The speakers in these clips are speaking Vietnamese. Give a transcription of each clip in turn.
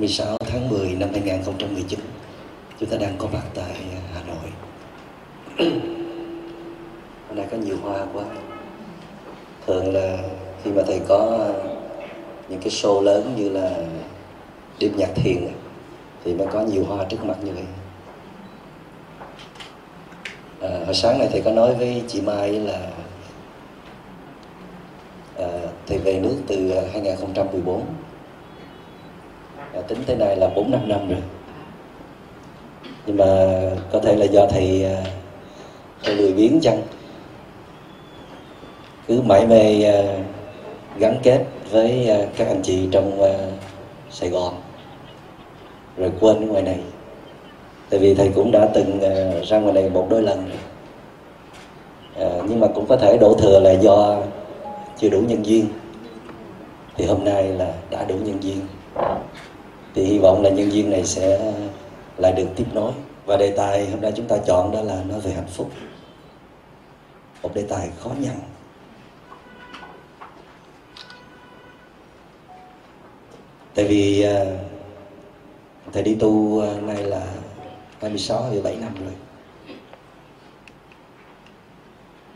26 tháng 10 năm 2019 chúng ta đang có mặt tại à, Hà Nội. Hôm nay có nhiều hoa quá. Thường là khi mà thầy có à, những cái show lớn như là đêm nhạc thiền thì mới có nhiều hoa trước mặt như vậy. À, hồi sáng này thầy có nói với chị Mai là à, thầy về nước từ à, 2014 à, tính tới nay là bốn năm năm rồi. Nhưng mà có thể là do thầy à, thầy lười biếng chăng? Cứ mãi mê à, gắn kết với à, các anh chị trong à, Sài Gòn rồi quên ngoài này. Tại vì thầy cũng đã từng à, ra ngoài này một đôi lần rồi. À, nhưng mà cũng có thể đổ thừa là do chưa đủ nhân duyên. Thì hôm nay là đã đủ nhân duyên thì hy vọng là nhân duyên này sẽ lại được tiếp nối. Và đề tài hôm nay chúng ta chọn đó là nói về hạnh phúc. Một đề tài khó nhằn. Tại vì à, thầy đi tu à, nay là 26 hay 7 năm rồi.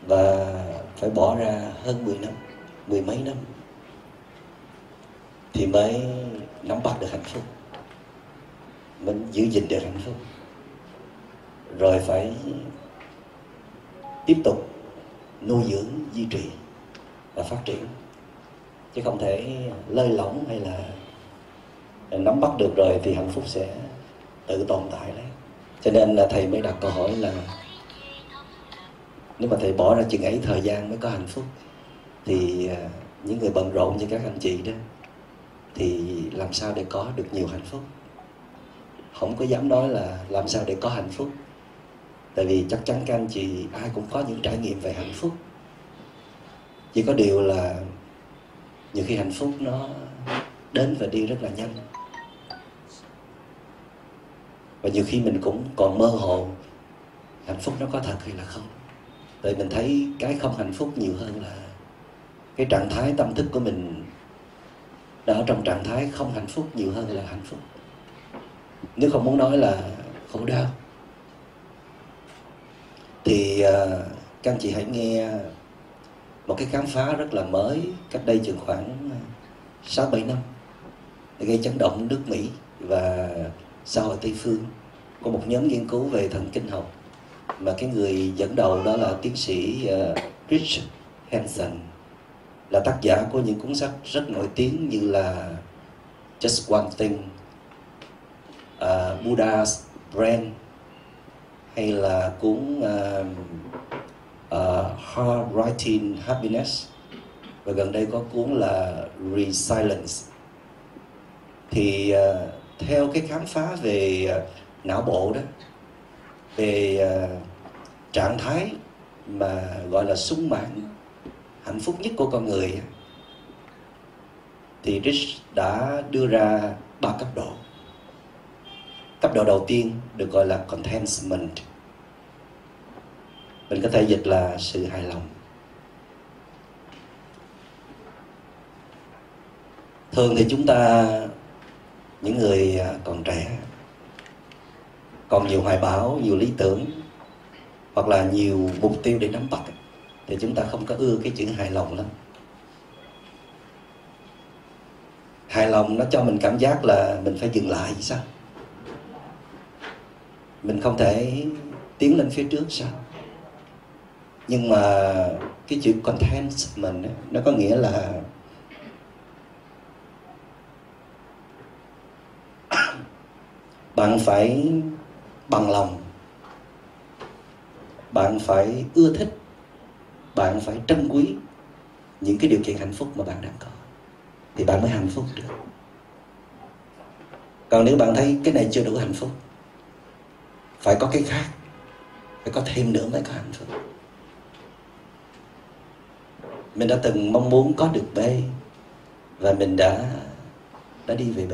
Và phải bỏ ra hơn 10 năm, mười mấy năm thì mới nắm bắt được hạnh phúc. Mình giữ gìn được hạnh phúc. Rồi phải tiếp tục nuôi dưỡng, duy trì và phát triển. Chứ không thể lơi lỏng hay là nắm bắt được rồi thì hạnh phúc sẽ tự tồn tại đấy. Cho nên là thầy mới đặt câu hỏi là nếu mà thầy bỏ ra chừng ấy thời gian mới có hạnh phúc, thì à, những người bận rộn như các anh chị đó thì làm sao để có được nhiều hạnh phúc? Không có dám nói là làm sao để có hạnh phúc. Tại vì chắc chắn các anh chị, ai cũng có những trải nghiệm về hạnh phúc. Chỉ có điều là nhiều khi hạnh phúc nó đến và đi rất là nhanh. Và nhiều khi mình cũng còn mơ hồ, hạnh phúc nó có thật hay là không. Tại mình thấy cái không hạnh phúc nhiều hơn là cái trạng thái tâm thức của mình đã ở trong trạng thái không hạnh phúc nhiều hơn là hạnh phúc. Nếu không muốn nói là khổ đau. Thì uh, các anh chị hãy nghe một cái khám phá rất là mới cách đây chừng khoảng ờ, sáu bảy năm. Để gây chấn động nước Mỹ và xã hội Tây phương. Có một nhóm nghiên cứu về thần kinh học mà cái người dẫn đầu đó là tiến sĩ uh, Rich Hanson là tác giả của những cuốn sách rất nổi tiếng như là Just One Thing, uh, Buddha's Brain hay là cuốn à, à, uh, uh, Hard Writing Happiness. Và gần đây có cuốn là Resilience. Thì uh, theo cái khám phá về uh, não bộ đó về uh, trạng thái mà gọi là sung mãn hạnh phúc nhất của con người thì Rich đã đưa ra ba cấp độ. Cấp độ đầu tiên được gọi là contentment. Mình có thể dịch là sự hài lòng. Thường thì chúng ta, những người à, còn trẻ, còn nhiều hoài bão, nhiều lý tưởng, hoặc là nhiều mục tiêu để nắm bắt thì chúng ta không có ưa cái chữ hài lòng lắm. Hài lòng nó cho mình cảm giác là mình phải dừng lại sao? Mình không thể tiến lên phía trước sao? Nhưng mà cái chữ content mình nó có nghĩa là bạn phải bằng lòng. Bạn phải ưa thích bạn phải trân quý những cái điều kiện hạnh phúc mà bạn đang có, thì bạn mới hạnh phúc được. Còn nếu bạn thấy cái này chưa đủ hạnh phúc, phải có cái khác, phải có thêm nữa mới có hạnh phúc. Mình đã từng mong muốn có được B và mình đã đã đi về B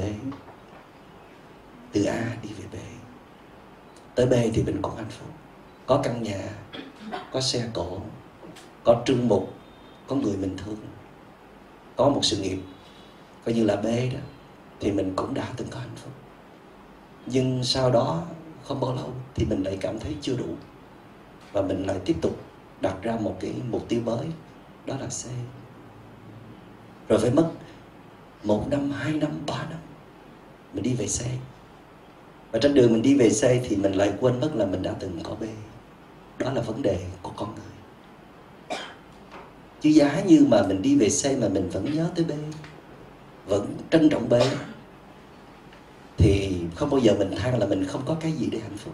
từ A đi về B. Tới B thì mình cũng hạnh phúc. Có căn nhà, có xe cổ có trưng mục có người mình thương, có một sự nghiệp, coi như là B đó, thì mình cũng đã từng có hạnh phúc. Nhưng sau đó, không bao lâu, thì mình lại cảm thấy chưa đủ, và mình lại tiếp tục đặt ra một cái mục tiêu mới, đó là C. Rồi phải mất một năm, hai năm, ba năm, mình đi về C. Và trên đường mình đi về C thì mình lại quên mất là mình đã từng có B. Đó là vấn đề của con người chứ giá như mà mình đi về xe mà mình vẫn nhớ tới B, vẫn trân trọng B, thì không bao giờ mình than là mình không có cái gì để hạnh phúc.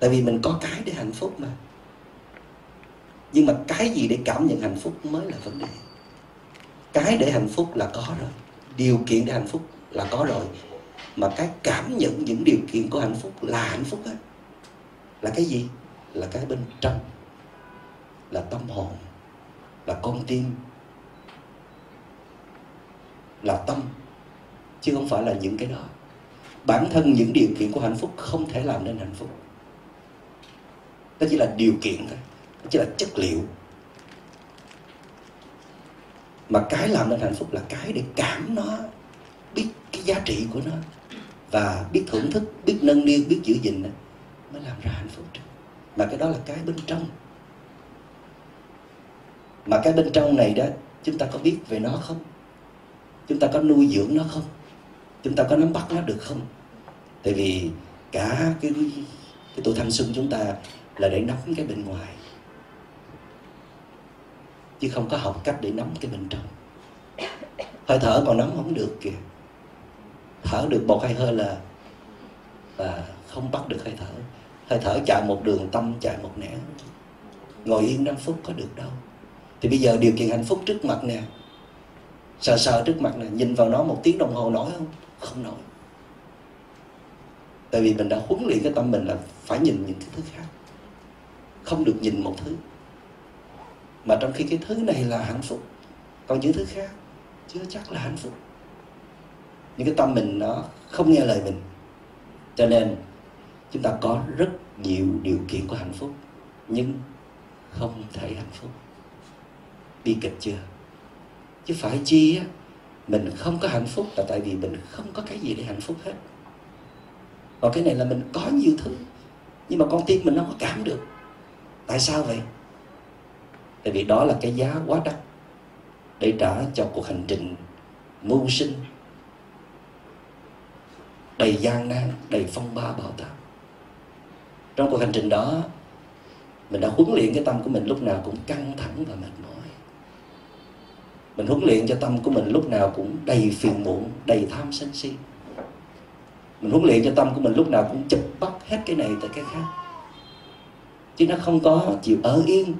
Tại vì mình có cái để hạnh phúc mà. Nhưng mà cái gì để cảm nhận hạnh phúc mới là vấn đề. Cái để hạnh phúc là có rồi, điều kiện để hạnh phúc là có rồi. Mà cái cảm nhận những điều kiện của hạnh phúc là hạnh phúc á, là cái gì? Là cái bên trong là tâm hồn, là con tim, là tâm, chứ không phải là những cái đó. Bản thân những điều kiện của hạnh phúc không thể làm nên hạnh phúc. Đó chỉ là điều kiện thôi, đó chỉ là chất liệu. Mà cái làm nên hạnh phúc là cái để cảm nó, biết cái giá trị của nó, và biết thưởng thức, biết nâng niu, biết giữ gìn mới làm ra hạnh phúc mà cái đó là cái bên trong mà cái bên trong này đó, chúng ta có biết về nó không? Chúng ta có nuôi dưỡng nó không? Chúng ta có nắm bắt nó được không? Tại vì cả cái cái tuổi thanh xuân chúng ta là để nắm cái bên ngoài. Chứ không có học cách để nắm cái bên trong. Hơi thở còn nắm không được kìa. Thở được một hai hơi là là không bắt được hơi thở. Hơi thở chạy một đường, tâm chạy một nẻo. Ngồi yên 5 phút có được đâu thì bây giờ điều kiện hạnh phúc trước mặt nè sờ sờ trước mặt nè, nhìn vào nó một tiếng đồng hồ nổi không? Không nổi. Tại vì mình đã huấn luyện cái tâm mình là phải nhìn những cái thứ khác, không được nhìn một thứ. Mà trong khi cái thứ này là hạnh phúc, còn những thứ khác chưa chắc là hạnh phúc. Những cái tâm mình nó không nghe lời mình. Cho nên, chúng ta có rất nhiều điều kiện của hạnh phúc, nhưng không thể hạnh phúc bi kịch chưa? Chứ phải chi á, mình không có hạnh phúc là tại vì mình không có cái gì để hạnh phúc hết. Còn cái này là mình có nhiều thứ, nhưng mà con tim mình không có cảm được. Tại sao vậy? Tại vì đó là cái giá quá đắt để trả cho cuộc hành trình mưu sinh đầy gian nan, đầy phong ba bão táp. Trong cuộc hành trình đó, mình đã huấn luyện cái tâm của mình lúc nào cũng căng thẳng và mệt mỏi mình huấn luyện cho tâm của mình lúc nào cũng đầy phiền muộn, đầy tham sân si. Mình huấn luyện cho tâm của mình lúc nào cũng chụp bắt hết cái này tới cái khác. Chứ nó không có chịu ở yên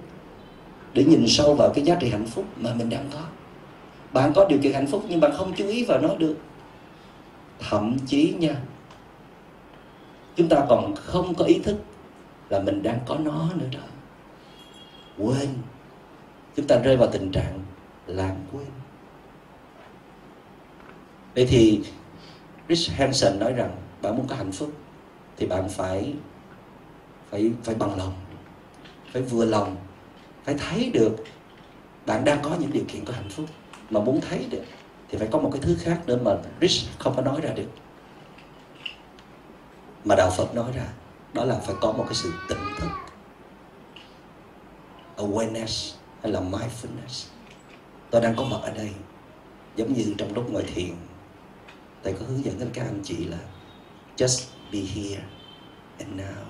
để nhìn sâu vào cái giá trị hạnh phúc mà mình đang có. Bạn có điều kiện hạnh phúc nhưng bạn không chú ý vào nó được. Thậm chí nha, chúng ta còn không có ý thức là mình đang có nó nữa đó. Quên, chúng ta rơi vào tình trạng lãng quên. Vậy thì Rich Hansen nói rằng bạn muốn có hạnh phúc thì bạn phải phải phải bằng lòng, phải vừa lòng, phải thấy được bạn đang có những điều kiện có hạnh phúc. Mà muốn thấy được thì phải có một cái thứ khác nữa mà Rich không có nói ra được. Mà đạo Phật nói ra, đó là phải có một cái sự tỉnh thức, awareness hay là mindfulness tôi đang có mặt ở đây, giống như trong lúc ngồi thiền. Thầy có hướng dẫn đến các anh chị là just be here and now.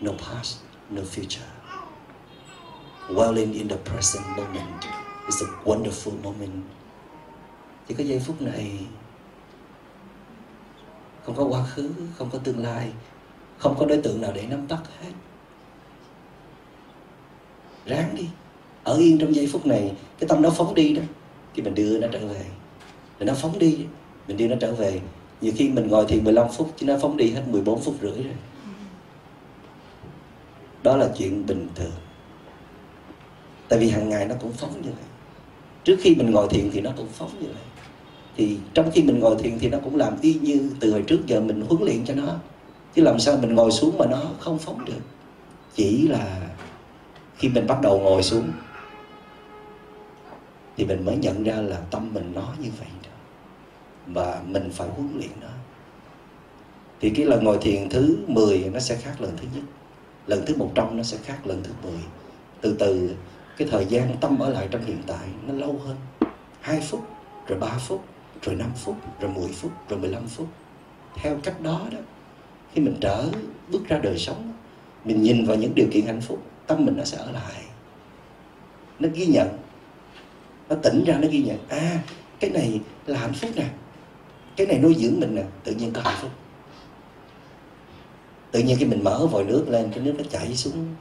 No past, no future. Dwelling in the present moment is a wonderful moment. Chỉ có giây phút này, không có quá khứ, không có tương lai, không có đối tượng nào để nắm bắt hết. Ráng đi ở yên trong giây phút này, cái tâm nó phóng đi đó, thì mình đưa nó trở về. Rồi nó phóng đi, mình đưa nó trở về. Nhiều khi mình ngồi thì 15 phút, chứ nó phóng đi hết 14 phút rưỡi rồi. Đó là chuyện bình thường. Tại vì hàng ngày nó cũng phóng như vậy. Trước khi mình ngồi thiền thì nó cũng phóng như vậy. Thì trong khi mình ngồi thiền thì nó cũng làm y như từ hồi trước giờ mình huấn luyện cho nó. Chứ làm sao mình ngồi xuống mà nó không phóng được. Chỉ là khi mình bắt đầu ngồi xuống thì mình mới nhận ra là tâm mình nó như vậy đó. Và mình phải huấn luyện nó. Thì cái lần ngồi thiền thứ 10 nó sẽ khác lần thứ nhất. Lần thứ 100 nó sẽ khác lần thứ 10 từ từ, cái thời gian tâm ở lại trong hiện tại nó lâu hơn. 2 phút, rồi 3 phút, rồi 5 phút, rồi 10 phút, rồi 15 phút. Theo cách đó đó, khi mình trở bước ra đời sống, mình nhìn vào những điều kiện hạnh phúc, tâm mình nó sẽ ở lại. Nó ghi nhận nó tỉnh ra, nó ghi nhận à cái này là hạnh phúc nè. Cái này nuôi dưỡng mình nè. Tự nhiên có hạnh phúc. Tự nhiên khi mình mở vòi nước lên, cái nước nó chảy xuống.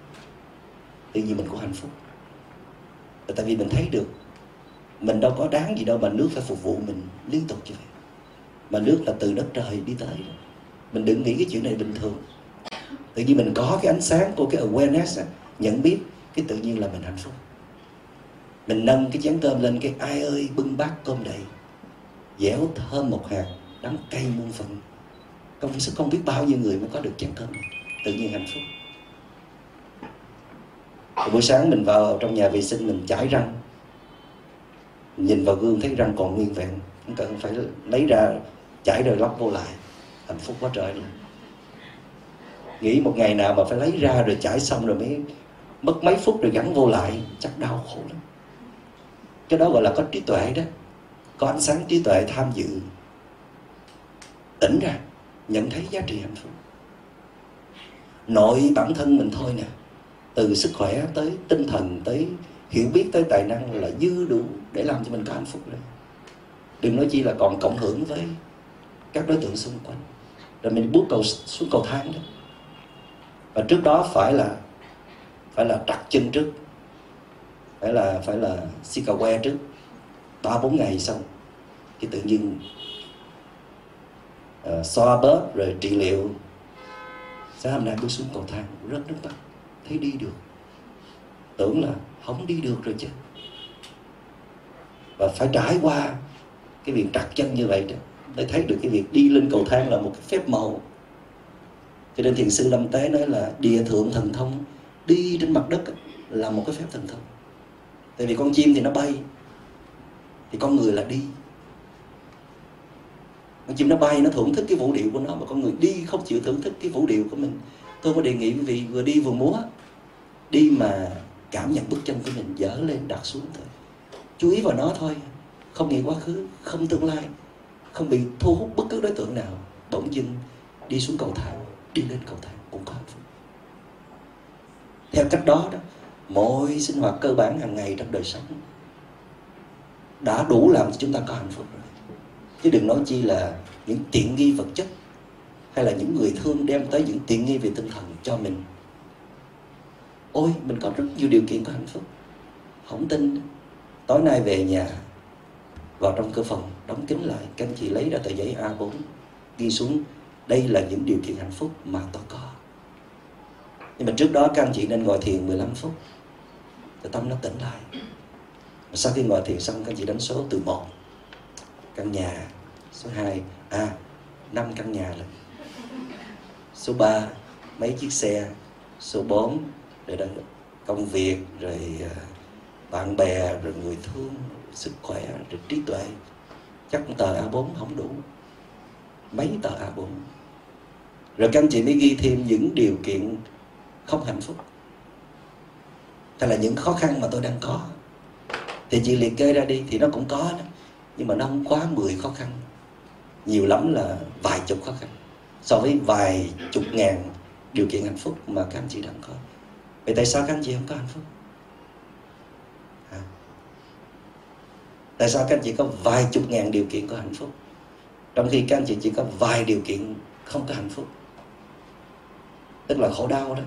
Tự nhiên mình có hạnh phúc. Tại vì mình thấy được, mình đâu có đáng gì đâu mà nước phải phục vụ mình liên tục như vậy. Mà nước là từ đất trời đi tới. Mình đừng nghĩ cái chuyện này bình thường. Tự nhiên mình có cái ánh sáng của cái awareness nhận biết cái tự nhiên là mình hạnh phúc mình nâng cái chén cơm lên cái, ai ơi, bưng bát cơm đầy. Dẻo thơm một hạt, đắng cay muôn phần. Công sức không biết bao nhiêu người mới có được chén cơm này. tự nhiên hạnh phúc. Rồi buổi sáng mình vào trong nhà vệ sinh, mình chải răng. Nhìn vào gương, thấy răng còn nguyên vẹn. Không cần phải lấy ra chải rồi lóc vô lại. Hạnh phúc quá trời luôn. Nghĩ một ngày nào mà phải lấy ra rồi chải xong rồi mới mất mấy phút rồi gắn vô lại, chắc đau khổ lắm cái đó gọi là có trí tuệ đó. Có ánh sáng trí tuệ tham dự. Tỉnh ra, nhận thấy giá trị hạnh phúc. Nội bản thân mình thôi nè. Từ sức khỏe tới tinh thần, tới hiểu biết, tới tài năng là dư đủ để làm cho mình có hạnh phúc đấy đừng nói chi là còn cộng hưởng với các đối tượng xung quanh. Rồi mình bước cầu xuống cầu thang đó. Và trước đó phải là phải là đặt chân trước phải là phải là xi cầu que trước. Ba bốn ngày xong thì tự nhiên uh, xoa bóp rồi trị liệu. Sáng hôm nay bước xuống cầu thang rất nước mắt. Thấy đi được. Tưởng là không đi được rồi chứ. Và phải trải qua cái việc trặc chân như vậy đó để thấy được cái việc đi lên cầu thang là một cái phép màu. Cho nên thiền sư lâm tế nói là địa thượng thần thông đi trên mặt đất là một cái phép thần thông tại vì con chim thì nó bay, thì con người là đi. Con chim nó bay, nó thưởng thức cái vũ điệu của nó, mà con người đi không chịu thưởng thức cái vũ điệu của mình. Tôi có đề nghị quý vị vừa đi vừa múa, đi mà cảm nhận bước chân của mình dở lên, đặt xuống thôi. Chú ý vào nó thôi, không nghĩ quá khứ, không tương lai, không bị thu hút bất cứ đối tượng nào, bỗng dưng đi xuống cầu thang, đi lên cầu thang cũng có hạnh phúc. Theo cách đó đó mọi sinh hoạt cơ bản hàng ngày trong đời sống đã đủ làm cho chúng ta có hạnh phúc rồi. Chứ đừng nói chi là những tiện nghi vật chất hay là những người thương đem tới những tiện nghi về tinh thần cho mình. Ôi, mình có rất nhiều điều kiện có hạnh phúc. Không tin, tối nay về nhà, vào trong cơ phòng, đóng kín lại, các anh chị lấy ra tờ giấy A4 ghi xuống, đây là những điều kiện hạnh phúc mà tôi có. Nhưng mà trước đó các anh chị nên ngồi thiền 15 phút cho tâm nó tỉnh lại. Và sau khi ngồi thiền xong, các anh chị đánh số từ một. Căn nhà, số 2 à năm căn nhà rồi. Số 3 mấy chiếc xe. Số 4 rồi đó công việc, rồi à, bạn bè, rồi người thương, sức khỏe, rồi trí tuệ. Chắc tờ A4 không đủ. Mấy tờ A4 rồi các anh chị mới ghi thêm những điều kiện không hạnh phúc hay là những khó khăn mà tôi đang có. Thì chị liệt kê ra đi thì nó cũng có đó. Nhưng mà nó không quá 10 khó khăn. Nhiều lắm là vài chục khó khăn. So với vài chục ngàn điều kiện hạnh phúc mà các anh chị đang có. Vậy tại sao các anh chị không có hạnh phúc? À? tại sao các anh chị có vài chục ngàn điều kiện có hạnh phúc? Trong khi các anh chị chỉ có vài điều kiện không có hạnh phúc. Tức là khổ đau đó.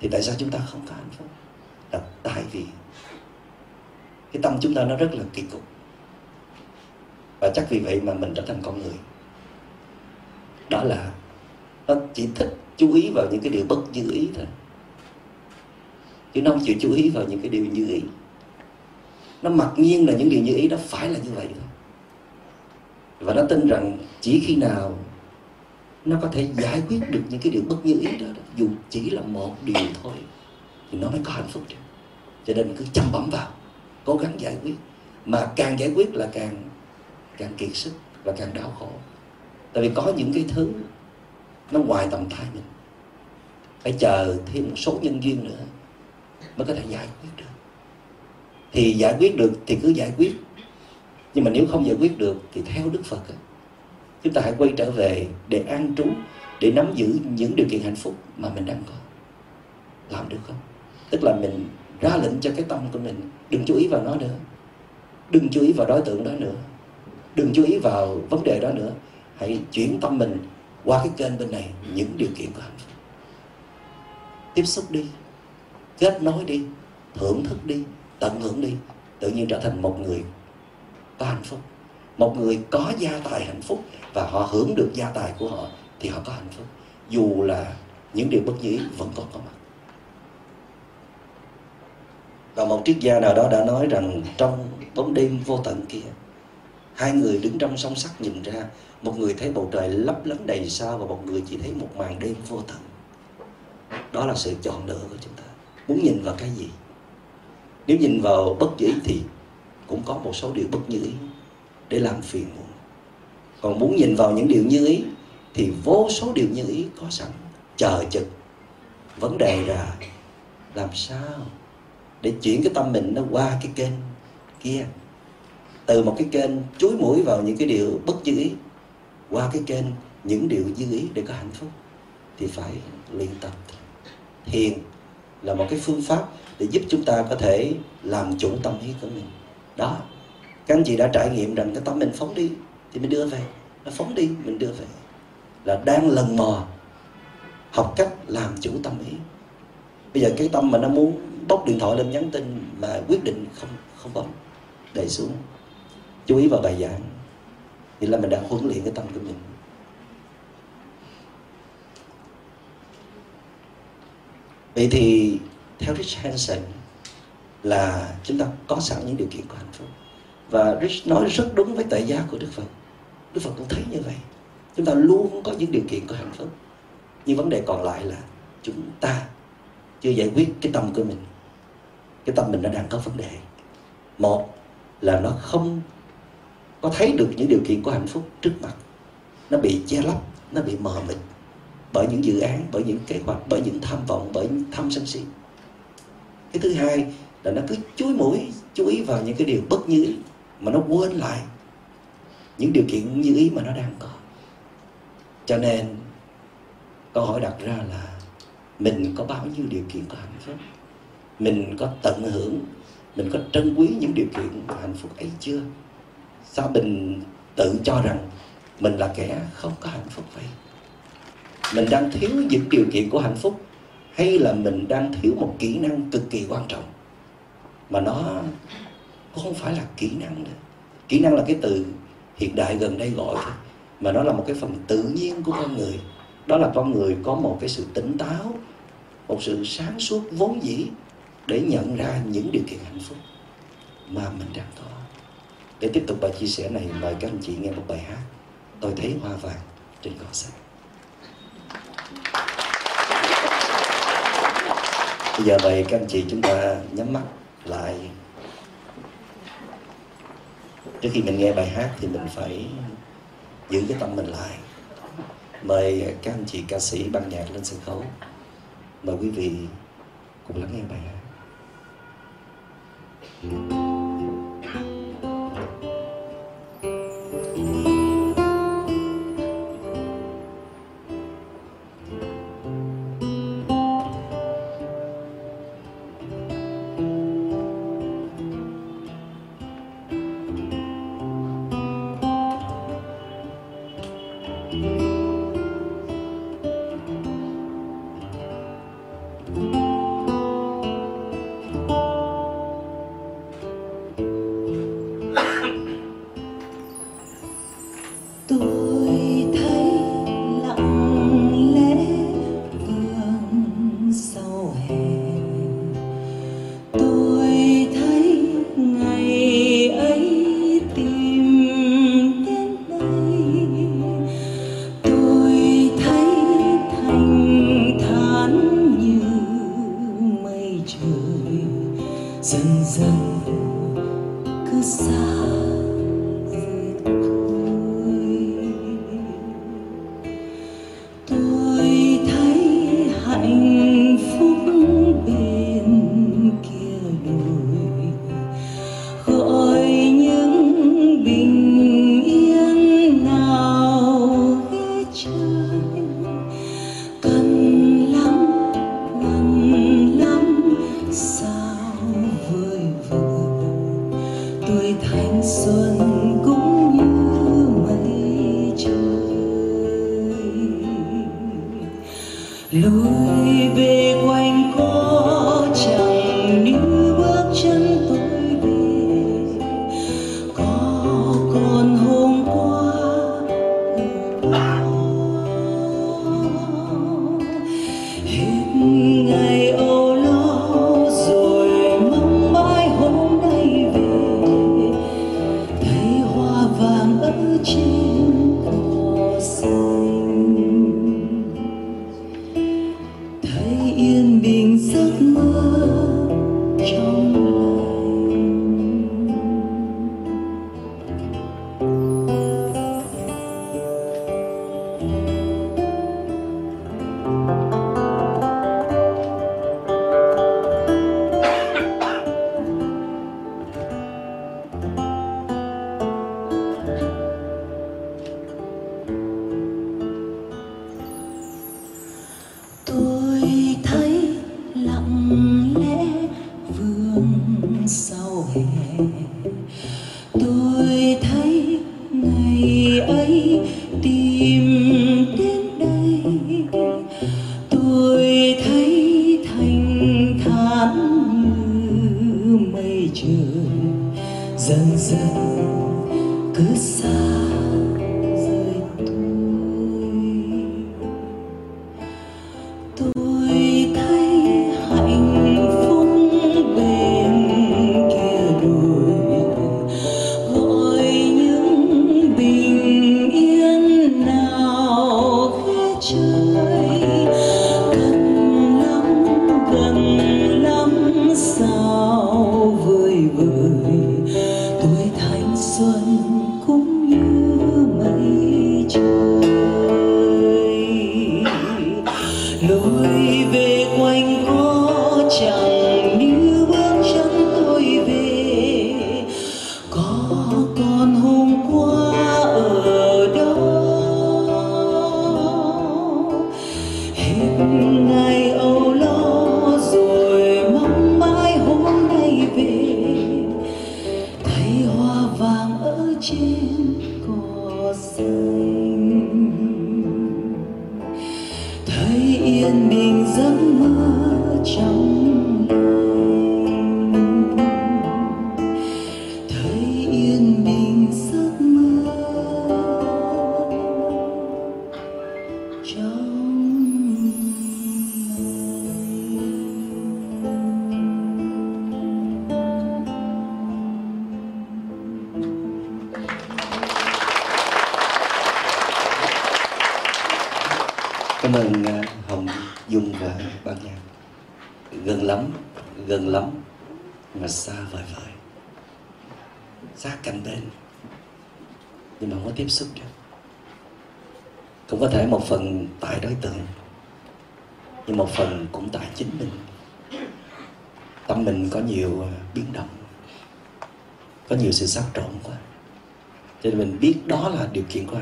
Thì tại sao chúng ta không có hạnh phúc? Là tại vì cái tâm chúng ta nó rất là kỳ cục. Và chắc vì vậy mà mình trở thành con người. Đó là nó chỉ thích chú ý vào những cái điều bất như ý thôi. Chứ nó không chịu chú ý vào những cái điều như ý. Nó mặc nhiên là những điều như ý đó phải là như vậy thôi. Và nó tin rằng chỉ khi nào nó có thể giải quyết được những cái điều bất như ý đó, đó dù chỉ là một điều thôi thì nó mới có hạnh phúc cho nên cứ chăm bẩm vào, cố gắng giải quyết. Mà càng giải quyết là càng càng kiệt sức và càng đau khổ. Tại vì có những cái thứ nó ngoài tầm tay mình. Phải chờ thêm một số nhân duyên nữa mới có thể giải quyết được. Thì giải quyết được thì cứ giải quyết. Nhưng mà nếu không giải quyết được thì theo đức phật chúng ta hãy quay trở về để an trú, để nắm giữ những điều kiện hạnh phúc mà mình đang có. Làm được không? Tức là mình ra lệnh cho cái tâm của mình. Đừng chú ý vào nó nữa. Đừng chú ý vào đối tượng đó nữa. Đừng chú ý vào vấn đề đó nữa. Hãy chuyển tâm mình qua cái kênh bên này, những điều kiện của hạnh phúc. Tiếp xúc đi. Kết nối đi. Thưởng thức đi. Tận hưởng đi. Tự nhiên trở thành một người có hạnh phúc. Một người có gia tài hạnh phúc và họ hưởng được gia tài của họ thì họ có hạnh phúc. Dù là những điều bất như vẫn còn có mặt và một triết gia nào đó đã nói rằng trong bóng đêm vô tận kia, hai người đứng trong song sắt nhìn ra, một người thấy bầu trời lấp lánh đầy sao và một người chỉ thấy một màn đêm vô tận. Đó là sự chọn lựa của chúng ta. Muốn nhìn vào cái gì? Nếu nhìn vào bất dĩ thì cũng có một số điều bất như ý để làm phiền muộn. Còn muốn nhìn vào những điều như ý thì vô số điều như ý có sẵn. Chờ chực. vấn đề là làm sao để chuyển cái tâm mình nó qua cái kênh kia. Từ một cái kênh chuối mũi vào những cái điều bất dư ý, qua cái kênh những điều dư ý để có hạnh phúc, thì phải luyện tập. Thiền là một cái phương pháp để giúp chúng ta có thể làm chủ tâm ý của mình. Đó, các anh chị đã trải nghiệm rằng cái tâm mình phóng đi thì mình đưa về, nó phóng đi mình đưa về. Là đang lần mò học cách làm chủ tâm ý. Bây giờ cái tâm mà nó muốn bóc điện thoại lên nhắn tin mà quyết định không không bấm, để xuống. Chú ý vào bài giảng. Thì là mình đang huấn luyện cái tâm của mình. Vậy thì theo Rich Hansen là chúng ta có sẵn những điều kiện của hạnh phúc. Và Rich nói rất đúng với tại giá của Đức Phật. Đức Phật cũng thấy như vậy. Chúng ta luôn có những điều kiện của hạnh phúc. Nhưng vấn đề còn lại là chúng ta chưa giải quyết cái tâm của mình cái tâm mình nó đang có vấn đề. Một là nó không có thấy được những điều kiện của hạnh phúc trước mặt. Nó bị che lấp, nó bị mờ mịt bởi những dự án, bởi những kế hoạch, bởi những tham vọng, bởi những tham sân si. Cái thứ hai là nó cứ chuối mũi, chú ý vào những cái điều bất như ý mà nó quên lại những điều kiện như ý mà nó đang có. Cho nên câu hỏi đặt ra là mình có bao nhiêu điều kiện của hạnh phúc? Mình có tận hưởng, mình có trân quý những điều kiện hạnh phúc ấy chưa? Sao mình tự cho rằng mình là kẻ không có hạnh phúc vậy? Mình đang thiếu những điều kiện của hạnh phúc hay là mình đang thiếu một kỹ năng cực kỳ quan trọng? Mà nó không phải là kỹ năng nữa. Kỹ năng là cái từ hiện đại gần đây gọi thôi, mà nó là một cái phần tự nhiên của con người. Đó là con người có một cái sự tỉnh táo, một sự sáng suốt vốn dĩ để nhận ra những điều kiện hạnh phúc mà mình đang có. Để tiếp tục bài chia sẻ này, mời các anh chị nghe một bài hát tôi thấy hoa vàng trên cỏ xanh. Bây giờ mời các anh chị chúng ta nhắm mắt lại. Trước khi mình nghe bài hát thì mình phải giữ cái tâm mình lại. Mời các anh chị ca sĩ ban nhạc lên sân khấu. Mời quý vị cùng lắng nghe bài hát dần dần cứ xa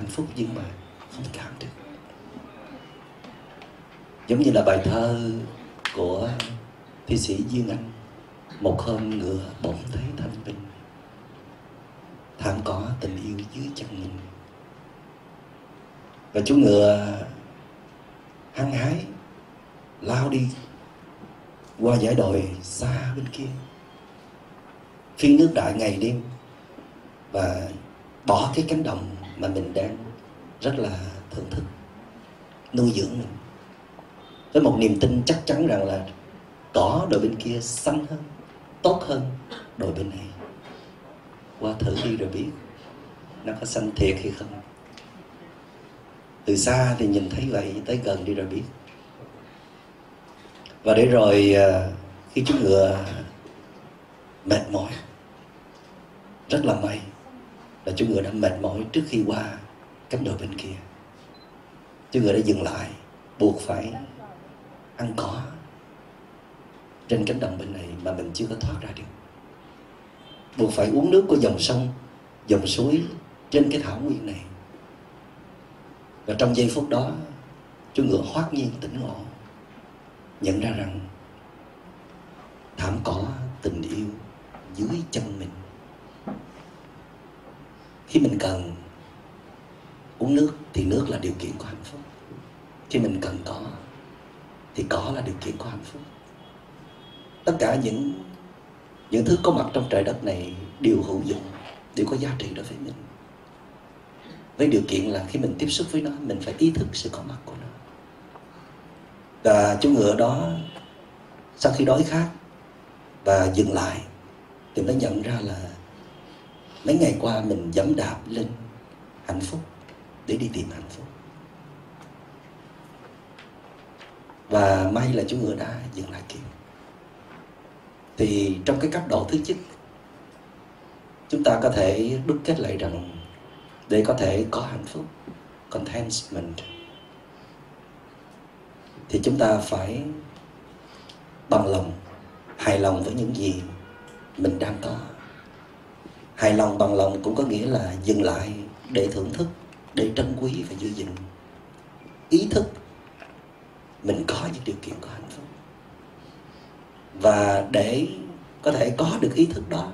hạnh phúc nhưng mà không cảm được. Giống như là bài thơ của thi sĩ Dương Anh một hôm ngựa bỗng thấy thanh bình. Tham có tình yêu dưới chân mình. Và chú ngựa hăng hái lao đi qua dải đồi xa bên kia. Phiên nước đại ngày đêm và bỏ cái cánh đồng mà mình đang rất là thưởng thức, nuôi dưỡng mình với một niềm tin chắc chắn rằng là cỏ đồi bên kia xanh hơn, tốt hơn đồi bên này. Qua thử đi rồi biết nó có xanh thiệt hay không. Từ xa thì nhìn thấy vậy, tới gần đi rồi biết. Và để rồi à, khi chú ngựa mệt mỏi, rất là may và chú ngựa đã mệt mỏi trước khi qua cánh đồi bên kia. Chú ngựa đã dừng lại, buộc phải ăn cỏ trên cánh đồng bên này mà mình chưa có thoát ra được. Buộc phải uống nước của dòng sông, dòng suối trên cái thảo nguyên này. Và trong giây phút đó chú ngựa hoát nhiên tỉnh ngộ, nhận ra rằng thảm cỏ tình yêu dưới chân mình khi mình cần uống nước thì nước là điều kiện của hạnh phúc. Khi mình cần có thì có là điều kiện của hạnh phúc. Tất cả những những thứ có mặt trong trời đất này đều hữu dụng, đều có giá trị đối với mình. Với điều kiện là khi mình tiếp xúc với nó, mình phải ý thức sự có mặt của nó. Và chú ngựa đó, sau khi đói khát và dừng lại, thì nó nhận ra là mấy ngày qua mình dẫm đạp lên hạnh phúc, để đi tìm hạnh phúc. Và may là chú ngựa đã dừng lại kịp. Thì trong cái cấp độ thứ nhất chúng ta có thể đúc kết lại rằng để có thể có hạnh phúc, contentment. Thì chúng ta phải bằng lòng, hài lòng với những gì mình đang có hài lòng bằng lòng cũng có nghĩa là dừng lại để thưởng thức, để trân quý và giữ gìn ý thức. Mình có những điều kiện của hạnh phúc. Và để có thể có được ý thức đó,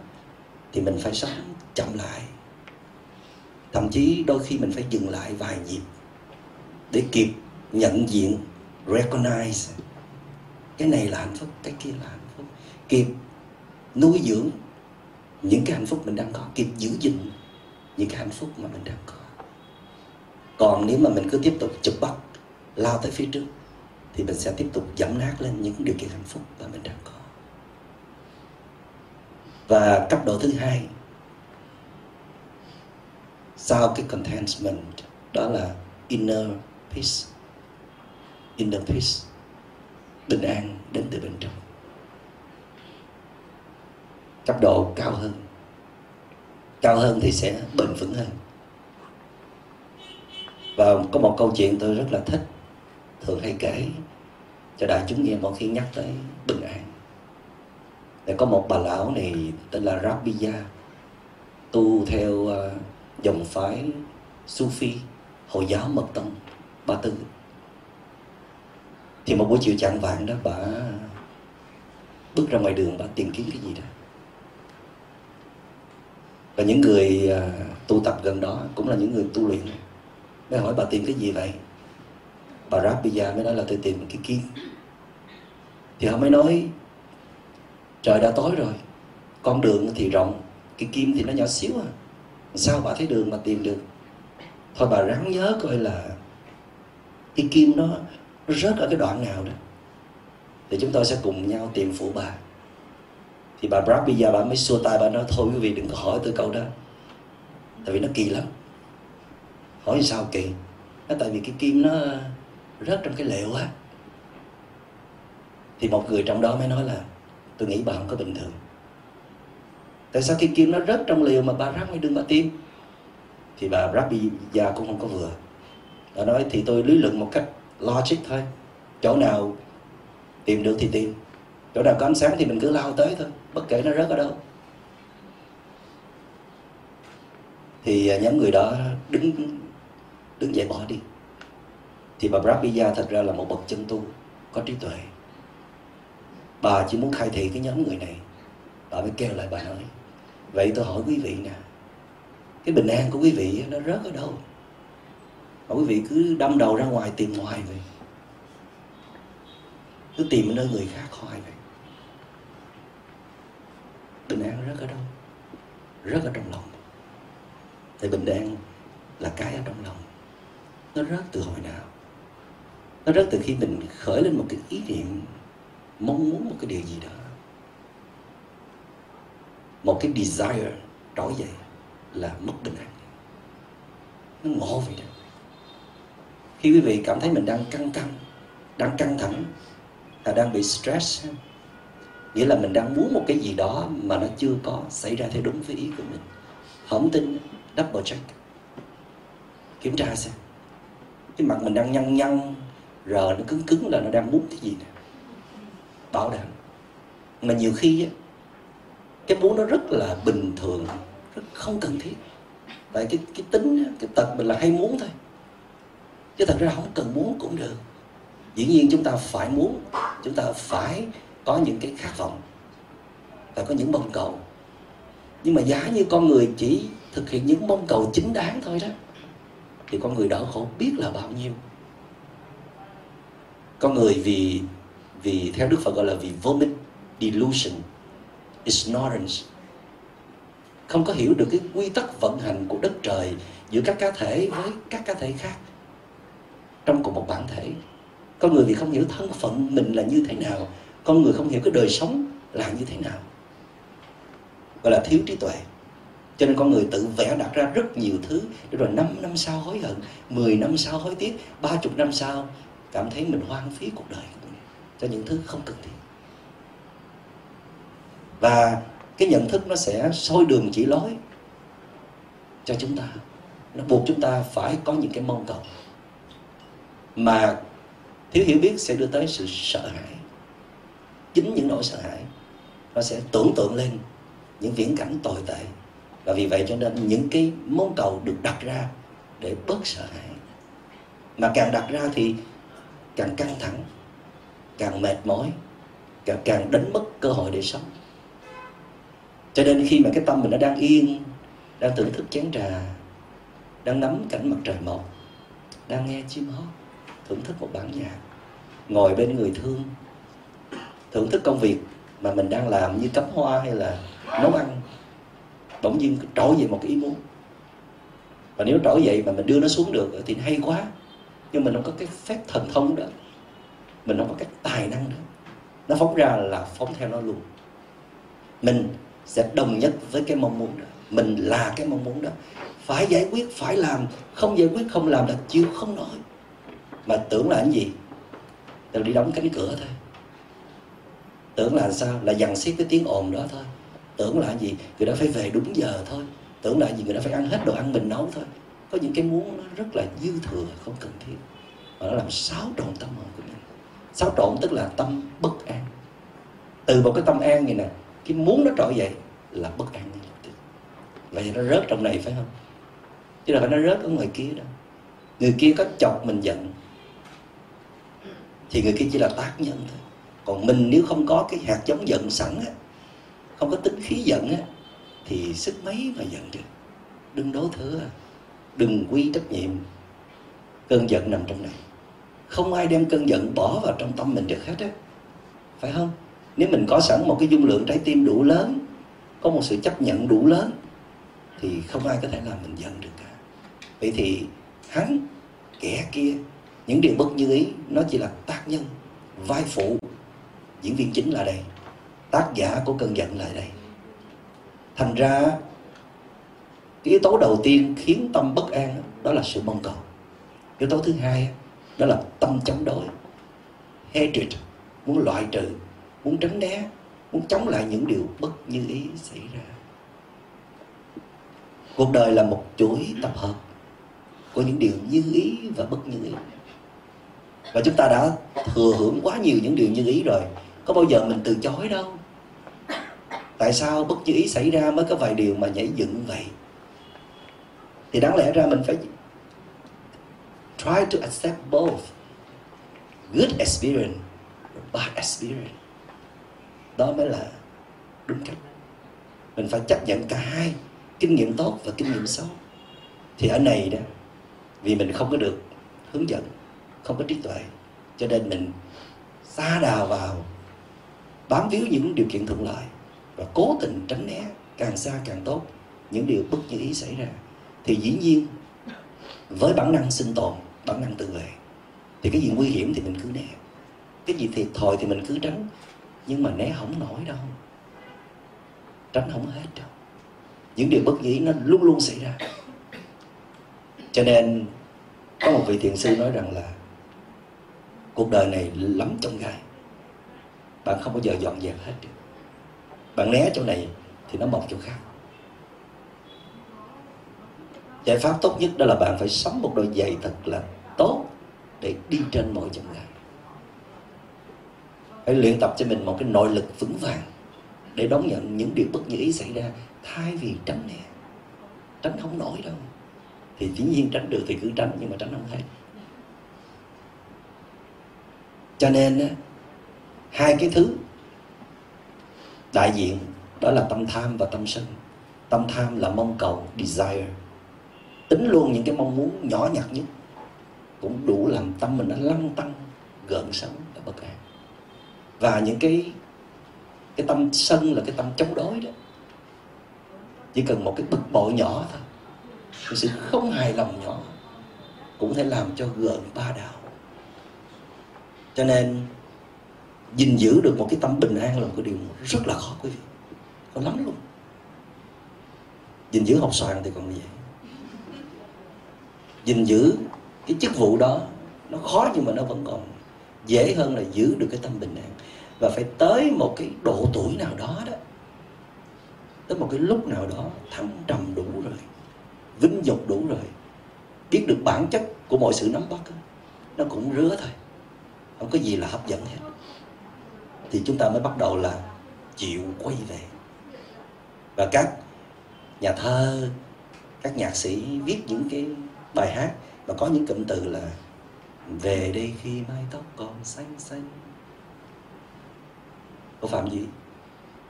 thì mình phải sống chậm lại. Thậm chí đôi khi mình phải dừng lại vài nhịp để kịp nhận diện, recognize cái này là hạnh phúc, cái kia là hạnh phúc. Kịp nuôi dưỡng những cái hạnh phúc mình đang có, kịp giữ gìn những cái hạnh phúc mà mình đang có. Còn nếu mà mình cứ tiếp tục chụp bắt lao tới phía trước, thì mình sẽ tiếp tục dẫm nát lên những điều kiện hạnh phúc mà mình đang có. Và cấp độ thứ hai, sau cái contentment, đó là inner peace. Inner peace, bình an đến từ bên trong cấp độ cao hơn. Cao hơn thì sẽ bền vững hơn. Và có một câu chuyện tôi rất là thích, thường hay kể cho đại chúng nghe mỗi khi nhắc tới bình an. Để có một bà lão này tên là Rabia, tu theo ờ, dòng phái Sufi, Hồi giáo Mật Tông, Ba Tư. Thì một buổi chiều chạng vạn đó bà bước ra ngoài đường bà tìm kiếm cái gì đó và những người à, tu tập gần đó cũng là những người tu luyện. Mới hỏi bà tìm cái gì vậy? Bà ráp bây giờ mới nói là tôi tìm cái kim thì họ mới nói trời đã tối rồi con đường thì rộng cái kim thì nó nhỏ xíu à. Sao bà thấy đường mà tìm được? Thôi bà ráng nhớ coi là cái kim nó, nó rớt ở cái đoạn nào đó. Thì chúng tôi sẽ cùng nhau tìm phụ bà thì bà Brad bây giờ bà mới xua tay, bà nói, thôi quý vị đừng có hỏi tôi câu đó. Tại vì nó kỳ lắm. Hỏi sao kỳ? Nó tại vì cái kim nó rớt trong cái lều á. Thì một người trong đó mới nói là, tôi nghĩ bà không có bình thường. Tại sao khi kim nó rớt trong lều mà bà ra ngoài đường bà tiêm? Thì bà Rabbi già cũng không có vừa. Bà nói, thì tôi lý luận một cách logic thôi. Chỗ nào tìm được thì tìm. Chỗ nào có ánh sáng thì mình cứ lao tới thôi bất kể nó rớt ở đâu. Thì à, nhóm người đó đứng đứng dậy bỏ đi. Thì bà Brahmiya thật ra là một bậc chân tu, có trí tuệ. Bà chỉ muốn khai thị cái nhóm người này. Bà mới kêu lại, bà nói, vậy tôi hỏi quý vị nè, cái bình an của quý vị nó rớt ở đâu? Mà quý vị cứ đâm đầu ra ngoài tìm hoài vậy. Cứ tìm ở nơi người khác hoài vậy bình an rất ở đâu rất ở trong lòng. Thì bình an là cái ở trong lòng. Nó rất từ hồi nào? Nó rất từ khi mình khởi lên một cái ý niệm, mong muốn một cái điều gì đó. Một cái desire trỗi dậy là mất bình an. Nó ngộ vậy đó khi quý vị cảm thấy mình đang căng căng, đang căng thẳng, là đang bị stress nghĩa là mình đang muốn một cái gì đó mà nó chưa có xảy ra theo đúng với ý của mình. Không tin double check. Kiểm tra xem. Cái mặt mình đang nhăn nhăn rờ nó cứng cứng là nó đang muốn cái gì nè. Bảo đảm. Mà nhiều khi á, cái muốn nó rất là bình thường rất không cần thiết. Tại cái cái tính cái tật mình là hay muốn thôi. Chứ thật ra không cần muốn cũng được. Dĩ nhiên chúng ta phải muốn chúng ta phải có những cái khát vọng và có những mong cầu. Nhưng mà giá như con người chỉ thực hiện những mong cầu chính đáng thôi đó, thì con người đỡ khổ biết là bao nhiêu. Con người vì vì theo Đức Phật gọi là vì vô minh delusion, ignorance. Không có hiểu được cái quy tắc vận hành của đất trời giữa các cá thể với các cá thể khác trong cùng một bản thể. Con người thì không hiểu thân phận mình là như thế nào con người không hiểu cái đời sống là như thế nào. Gọi là thiếu trí tuệ. Cho nên con người tự vẽ đặt ra rất nhiều thứ để rồi 5 năm sau hối hận 10 năm sau hối tiếc 30 năm sau cảm thấy mình hoang phí cuộc đời của mình cho những thứ không cần thiết. Và cái nhận thức nó sẽ soi đường chỉ lối cho chúng ta. Nó buộc chúng ta phải có những cái mong cầu mà thiếu hiểu biết sẽ đưa tới sự sợ hãi chính những nỗi sợ hãi. Nó sẽ tưởng tượng lên những viễn cảnh tồi tệ. Và vì vậy cho nên những cái mong cầu được đặt ra để bớt sợ hãi. Mà càng đặt ra thì càng căng thẳng, càng mệt mỏi, càng càng đánh mất cơ hội để sống. Cho nên khi mà cái tâm mình nó đang yên, đang thưởng thức chén trà, đang nắm cảnh mặt trời mọc, đang nghe chim hót, thưởng thức một bản nhạc, ngồi bên người thương thưởng thức công việc mà mình đang làm như cắm hoa hay là nấu ăn, bỗng nhiên trỗi dậy một cái ý muốn. Và nếu trỗi dậy mà mình đưa nó xuống được thì hay quá. Nhưng mình không có cái phép thần thông đó. Mình không có cái tài năng đó. Nó phóng ra là phóng theo nó luôn. Mình sẽ đồng nhất với cái mong muốn đó. Mình là cái mong muốn đó. Phải giải quyết, phải làm. Không giải quyết, không làm là chịu không nổi. Mà tưởng là cái gì? Là đi đóng cánh cửa thôi tưởng là sao? Là dằn xiết cái tiếng ồn đó thôi. Tưởng là gì? Người đó phải về đúng giờ thôi. Tưởng là gì? Người đó phải ăn hết đồ ăn mình nấu thôi. Có những cái muốn nó rất là dư thừa, không cần thiết. Mà nó làm xáo trộn tâm hồn của mình. Xáo trộn tức là tâm bất an. Từ một cái tâm an như nè, cái muốn nó trỗi dậy là bất an ngay lập tức. Vậy nó rớt trong này phải không? Chứ là phải nó rớt ở ngoài kia đó người kia có chọc mình giận, thì người kia chỉ là tác nhân thôi còn mình nếu không có cái hạt giống giận sẵn á, không có tính khí giận á, thì sức mấy mà giận được? Đừng đổ thừa. Đừng quy trách nhiệm. Cơn giận nằm trong này. Không ai đem cơn giận bỏ vào trong tâm mình được hết á. Phải không? Nếu mình có sẵn một cái dung lượng trái tim đủ lớn, có một sự chấp nhận đủ lớn, thì không ai có thể làm mình giận được cả. Vậy thì hắn, kẻ kia, những điều bất như ý, nó chỉ là tác nhân, vai phụ diễn viên chính là đây. Tác giả của cơn giận là đây. Thành ra, cái yếu tố đầu tiên khiến tâm bất an đó là sự mong cầu. Yếu tố thứ hai đó là tâm chống đối. Hatred, muốn loại trừ, muốn tránh né, muốn chống lại những điều bất như ý xảy ra. Cuộc đời là một chuỗi tập hợp của những điều như ý và bất như ý. Và chúng ta đã thừa hưởng quá nhiều những điều như ý rồi có bao giờ mình từ chối đâu? Tại sao bất như ý xảy ra mới có vài điều mà nhảy dựng vậy? Thì đáng lẽ ra mình phải try to accept both. Good experience bad experience. Đó mới là đúng cách. Mình phải chấp nhận cả hai, kinh nghiệm tốt và kinh nghiệm xấu. Thì ở này đó, vì mình không có được hướng dẫn, không có trí tuệ, cho nên mình xa đào vào bám víu những điều kiện thuận lợi và cố tình tránh né càng xa càng tốt những điều bất như ý xảy ra, thì dĩ nhiên với bản năng sinh tồn, bản năng tự vệ, thì cái gì nguy hiểm thì mình cứ né. Cái gì thiệt thòi thì mình cứ tránh, nhưng mà né không nổi đâu. Tránh không hết đâu. Những điều bất như ý nó luôn luôn xảy ra. Cho nên có một vị thiền sư nói rằng là, cuộc đời này lắm trong gai bạn không bao giờ dọn dẹp hết được. Bạn né chỗ này thì nó mọc chỗ khác. Giải pháp tốt nhất đó là bạn phải sống một đôi giày thật là tốt để đi trên mọi chông gai phải luyện tập cho mình một cái nội lực vững vàng để đón nhận những điều bất như ý xảy ra thay vì tránh né. Tránh không nổi đâu. Thì dĩ nhiên tránh được thì cứ tránh, nhưng mà tránh không hết. Cho nên hai cái thứ. Đại diện, đó là tâm tham và tâm sân. Tâm tham là mong cầu, desire. Tính luôn những cái mong muốn nhỏ nhặt nhất cũng đủ làm tâm mình nó lăn tăng, gợn sống và bất an. Và những cái cái tâm sân là cái tâm chống đối đó. Chỉ cần một cái bực bội nhỏ thôi một sự không hài lòng nhỏ, cũng thể làm cho gợn ba đạo cho nên gìn giữ được một cái tâm bình an là một cái điều rất là khó quý vị. Khó lắm luôn. Gìn giữ học soạn thì còn vậy? Gìn giữ cái chức vụ đó nó khó nhưng mà nó vẫn còn dễ hơn là giữ được cái tâm bình an. Và phải tới một cái độ tuổi nào đó đó tới một cái lúc nào đó thăng trầm đủ rồi vinh dục đủ rồi biết được bản chất của mọi sự nắm bắt đó, nó cũng rứa thôi. Không có gì là hấp dẫn hết thì chúng ta mới bắt đầu là chịu quay về. Và các nhà thơ, các nhạc sĩ viết những cái bài hát mà có những cụm từ là về đây khi mái tóc còn xanh xanh của phạm gì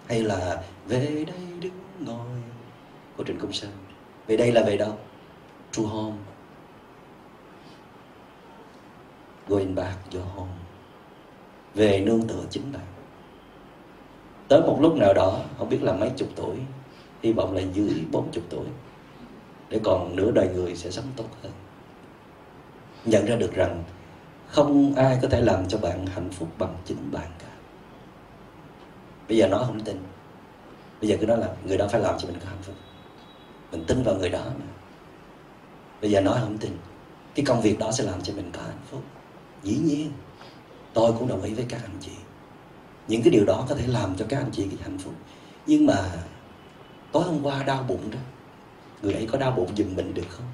hay là về đây đứng ngồi của trịnh công sơn? Về đây là về đâu? True home going back your home về nương tựa chính bạn tới một lúc nào đó, không biết là mấy chục tuổi, hy vọng là dưới bốn chục tuổi, để còn nửa đời người sẽ sống tốt hơn. Nhận ra được rằng không ai có thể làm cho bạn hạnh phúc bằng chính bạn cả. Bây giờ nó không tin. Bây giờ cứ nói là người đó phải làm cho mình có hạnh phúc. Mình tin vào người đó mà. Bây giờ nói không tin, cái công việc đó sẽ làm cho mình có hạnh phúc. Dĩ nhiên, tôi cũng đồng ý với các anh chị những cái điều đó có thể làm cho các anh chị hạnh phúc. Nhưng mà tối hôm qua đau bụng đó, người ấy có đau bụng giùm mình được không?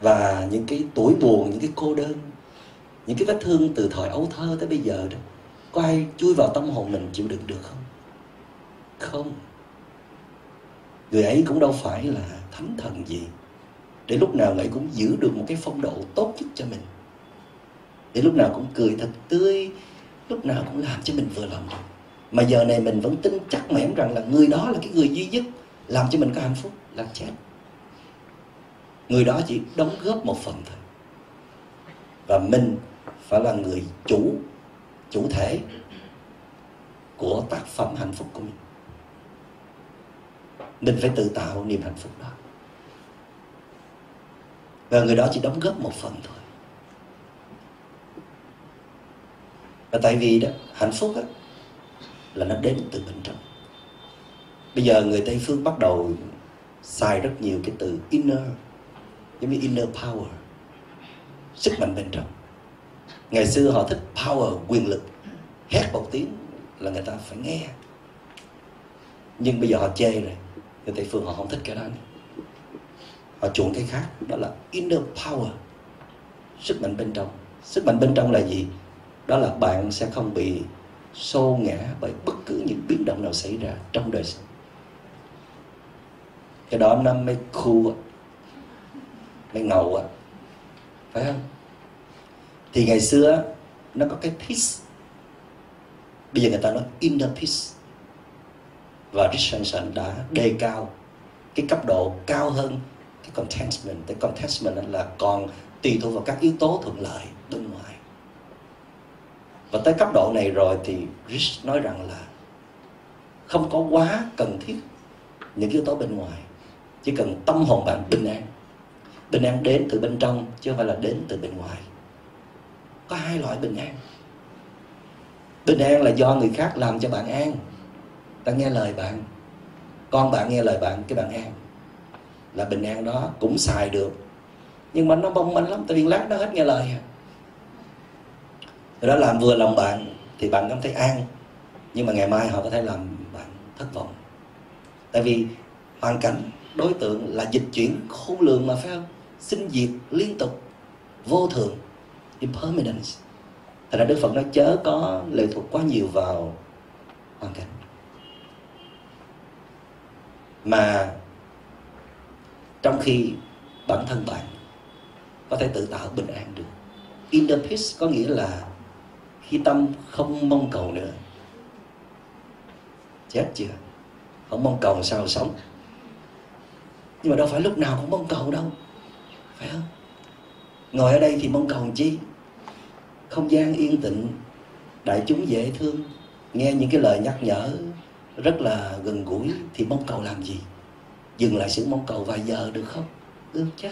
Và những cái tuổi buồn, những cái cô đơn, những cái vết thương từ thời ấu thơ tới bây giờ đó, có ai chui vào tâm hồn mình chịu đựng được không? Không. Người ấy cũng đâu phải là thánh thần gì. Để lúc nào người ấy cũng giữ được một cái phong độ tốt nhất cho mình để lúc nào cũng cười thật tươi, lúc nào cũng làm cho mình vừa lòng mà giờ này mình vẫn tin chắc mẻm rằng là người đó là cái người duy nhất làm cho mình có hạnh phúc, là chết người đó chỉ đóng góp một phần thôi. Và mình phải là người chủ chủ thể của tác phẩm hạnh phúc của mình. Mình phải tự tạo niềm hạnh phúc đó. Và người đó chỉ đóng góp một phần thôi. Và tại vì đó hạnh phúc đó, là nó đến từ bên trong. Bây giờ người tây phương bắt đầu xài rất nhiều cái từ inner giống như inner power sức mạnh bên trong. Ngày xưa họ thích power quyền lực. Hét một tiếng là người ta phải nghe. Nhưng bây giờ họ chê rồi người tây phương họ không thích cái đó nữa. họ chuộng cái khác đó là inner power sức mạnh bên trong. Sức mạnh bên trong là gì? Đó là bạn sẽ không bị xô ngã bởi bất cứ những biến động nào xảy ra trong đời sống. Cái đó nó mới khu, mới ngầu á phải không? Thì ngày xưa nó có cái peace. Bây giờ người ta nói inner peace. Và Richardson đã đề cao cái cấp độ cao hơn cái contentment. Cái contentment là còn tùy thuộc vào các yếu tố thuận lợi bên ngoài và tới cấp độ này rồi thì Rich nói rằng là không có quá cần thiết những yếu tố bên ngoài. Chỉ cần tâm hồn bạn bình an. Bình an đến từ bên trong, chứ không phải là đến từ bên ngoài. Có hai loại bình an. Bình an là do người khác làm cho bạn an. Ta nghe lời bạn. Con bạn nghe lời bạn, cái bạn an. Là bình an đó cũng xài được. Nhưng mà nó bông manh lắm, tại vì lát nó hết nghe lời à người đó làm vừa lòng bạn thì bạn cảm thấy an, nhưng mà ngày mai họ có thể làm bạn thất vọng. Tại vì hoàn cảnh đối tượng là dịch chuyển khôn lường mà, phải không? Sinh diệt liên tục, vô thường, impermanence. Thì ra Đức Phật nói chớ có lệ thuộc quá nhiều vào hoàn cảnh. Mà trong khi bản thân bạn có thể tự tạo bình an được. Inner peace có nghĩa là khi tâm không mong cầu nữa. Chết chưa? Không mong cầu sao sống? Nhưng mà đâu phải lúc nào cũng mong cầu đâu. Phải không? Ngồi ở đây thì mong cầu chi? Không gian yên tĩnh, đại chúng dễ thương. Nghe những cái lời nhắc nhở rất là gần gũi thì mong cầu làm gì? Dừng lại sự mong cầu vài giờ được không? Được chứ.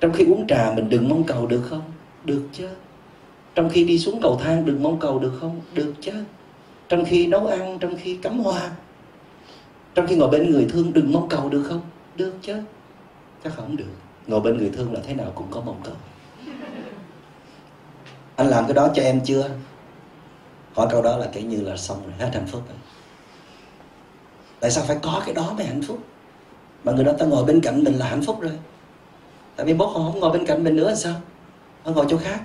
Trong khi uống trà mình đừng mong cầu được không? Được chứ trong khi đi xuống cầu thang, đừng mong cầu được không? Được chứ. Trong khi nấu ăn, trong khi cắm hoa, trong khi ngồi bên người thương, đừng mong cầu được không? Được chứ. Chắc không được. Ngồi bên người thương là thế nào cũng có mong cầu. Anh làm cái đó cho em chưa? Hỏi câu đó là kể như là xong rồi. Hết hạnh phúc rồi. Tại sao phải có cái đó mới hạnh phúc? Mà người đó ta ngồi bên cạnh mình là hạnh phúc rồi. Tại vì bố họ không ngồi bên cạnh mình nữa là sao? Họ ngồi chỗ khác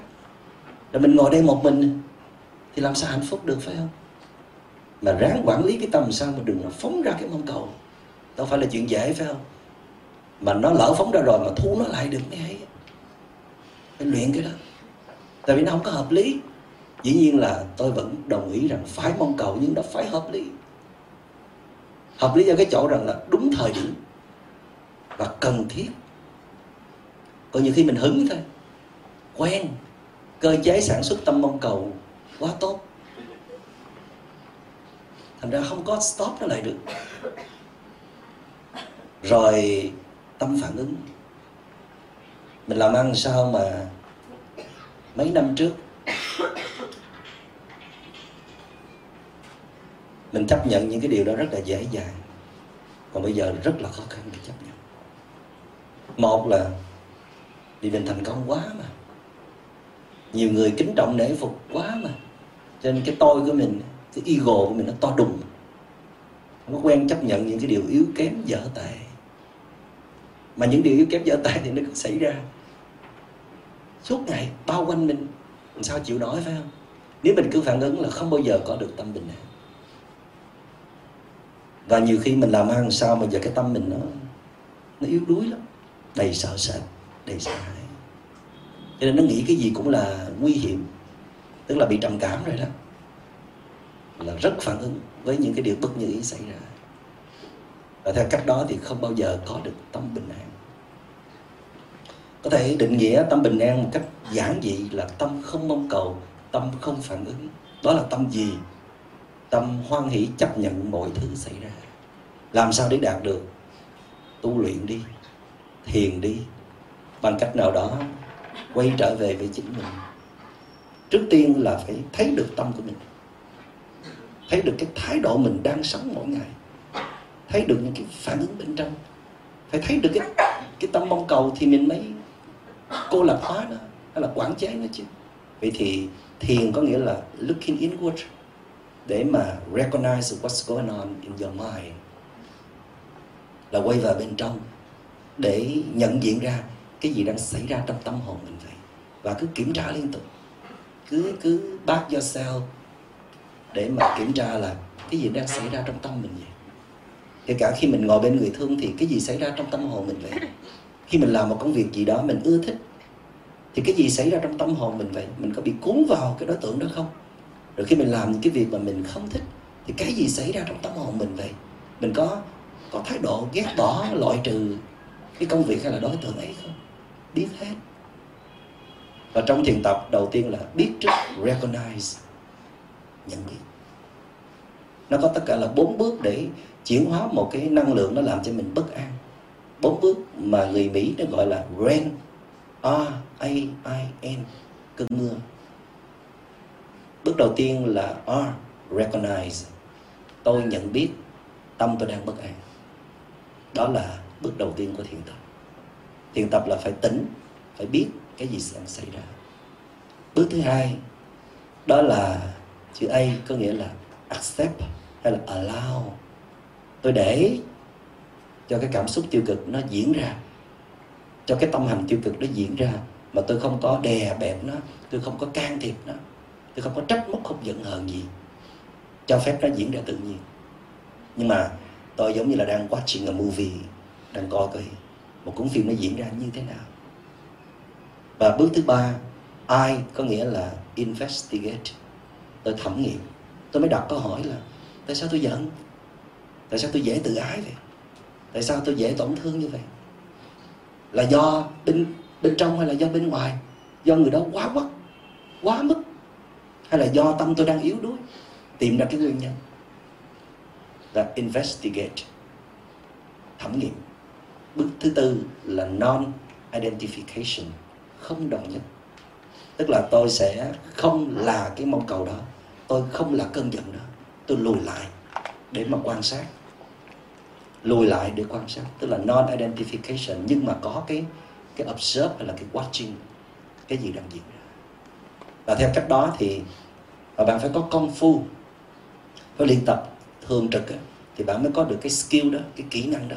rồi mình ngồi đây một mình thì làm sao hạnh phúc được, phải không? Mà ráng quản lý cái tâm sao mà đừng phóng ra cái mong cầu. Đâu phải là chuyện dễ, phải không? Mà nó lỡ phóng ra rồi mà thu nó lại được mới hay phải luyện cái đó. Tại vì nó không có hợp lý. Dĩ nhiên là tôi vẫn đồng ý rằng phải mong cầu, nhưng nó phải hợp lý. Hợp lý ở cái chỗ rằng là đúng thời điểm và cần thiết. Còn nhiều khi mình hứng thôi, quen cơ chế sản xuất tâm mong cầu quá tốt. Thành ra không có stop nó lại được. Rồi tâm phản ứng. Mình làm ăn sao mà mấy năm trước? Mình chấp nhận những cái điều đó rất là dễ dàng. Còn bây giờ rất là khó khăn để chấp nhận. Một là vì mình thành công quá mà nhiều người kính trọng nể phục quá mà. Cho nên cái tôi của mình, cái ego của mình nó to đùng. Không có quen chấp nhận những cái điều yếu kém, dở tệ. Mà những điều yếu kém, dở tệ thì nó cứ xảy ra. Suốt ngày bao quanh mình. Làm sao chịu nổi, phải không? Nếu mình cứ phản ứng là không bao giờ có được tâm bình an. Và nhiều khi mình làm ăn sao mà giờ cái tâm mình nó nó yếu đuối lắm. Đầy sợ sệt, đầy sợ hãi cho nên nó nghĩ cái gì cũng là nguy hiểm, tức là bị trầm cảm rồi đó. Là rất phản ứng với những cái điều bất như ý xảy ra. Và theo cách đó thì không bao giờ có được tâm bình an. Có thể định nghĩa tâm bình an một cách giản dị là tâm không mong cầu, tâm không phản ứng. Đó là tâm gì? Tâm hoan hỷ chấp nhận mọi thứ xảy ra. Làm sao để đạt được? Tu luyện đi, thiền đi. Bằng cách nào đó quay trở về với chính mình. Trước tiên là phải thấy được tâm của mình. Thấy được cái thái độ mình đang sống mỗi ngày. Thấy được những cái phản ứng bên trong. Phải thấy được cái cái tâm mong cầu thì mình mới cô lập hóa nó, hay là quản chế nó chứ. Vậy thì thiền có nghĩa là looking inward, để mà recognize what's going on in your mind. Là quay vào bên trong, để nhận diện ra cái gì đang xảy ra trong tâm hồn mình vậy? Và cứ kiểm tra liên tục. Cứ cứ bắt do sao để mà kiểm tra là cái gì đang xảy ra trong tâm mình vậy? Kể cả khi mình ngồi bên người thương thì cái gì xảy ra trong tâm hồn mình vậy? Khi mình làm một công việc gì đó mình ưa thích, thì cái gì xảy ra trong tâm hồn mình vậy? Mình có bị cuốn vào cái đối tượng đó không? Rồi khi mình làm những cái việc mà mình không thích, thì cái gì xảy ra trong tâm hồn mình vậy? Mình có có thái độ ghét bỏ, loại trừ cái công việc hay là đối tượng ấy không? Biết hết. Và trong thiền tập, đầu tiên là biết trước, recognize, nhận biết. Nó có tất cả là bốn bước để chuyển hóa một cái năng lượng nó làm cho mình bất an. Bốn bước mà người Mỹ nó gọi là RAIN R A I N, cơn mưa. Bước đầu tiên là R, recognize, tôi nhận biết, tâm tôi đang bất an. Đó là bước đầu tiên của thiền tập thiền tập là phải tỉnh, phải biết cái gì sẽ xảy ra. Bước thứ hai, đó là chữ A có nghĩa là accept hay là allow. Tôi để cho cái cảm xúc tiêu cực nó diễn ra, cho cái tâm hành tiêu cực nó diễn ra, mà tôi không có đè bẹp nó, tôi không có can thiệp nó, tôi không có trách móc, không giận hờn gì, cho phép nó diễn ra tự nhiên. Nhưng mà tôi giống như là đang watching a movie, đang coi cái một cuốn phim nó diễn ra như thế nào? Và bước thứ ba I có nghĩa là investigate? Tôi thẩm nghiệm. Tôi mới đặt câu hỏi là, tại sao tôi giận? Tại sao tôi dễ tự ái vậy? Tại sao tôi dễ tổn thương như vậy? Là do bên bên trong hay là do bên ngoài? Do người đó quá quắc, quá mức? Hay là do tâm tôi đang yếu đuối? Tìm ra cái nguyên nhân. Là investigate. Thẩm nghiệm bước thứ tư là non identification không đồng nhất. Tức là tôi sẽ không là cái mong cầu đó tôi không là cơn giận đó. Tôi lùi lại để mà quan sát. Lùi lại để quan sát tức là non identification nhưng mà có cái cái observe hay là cái watching cái gì đang diễn ra. Và theo cách đó thì và bạn phải có công phu phải luyện tập thường trực ấy, thì bạn mới có được cái skill đó cái kỹ năng đó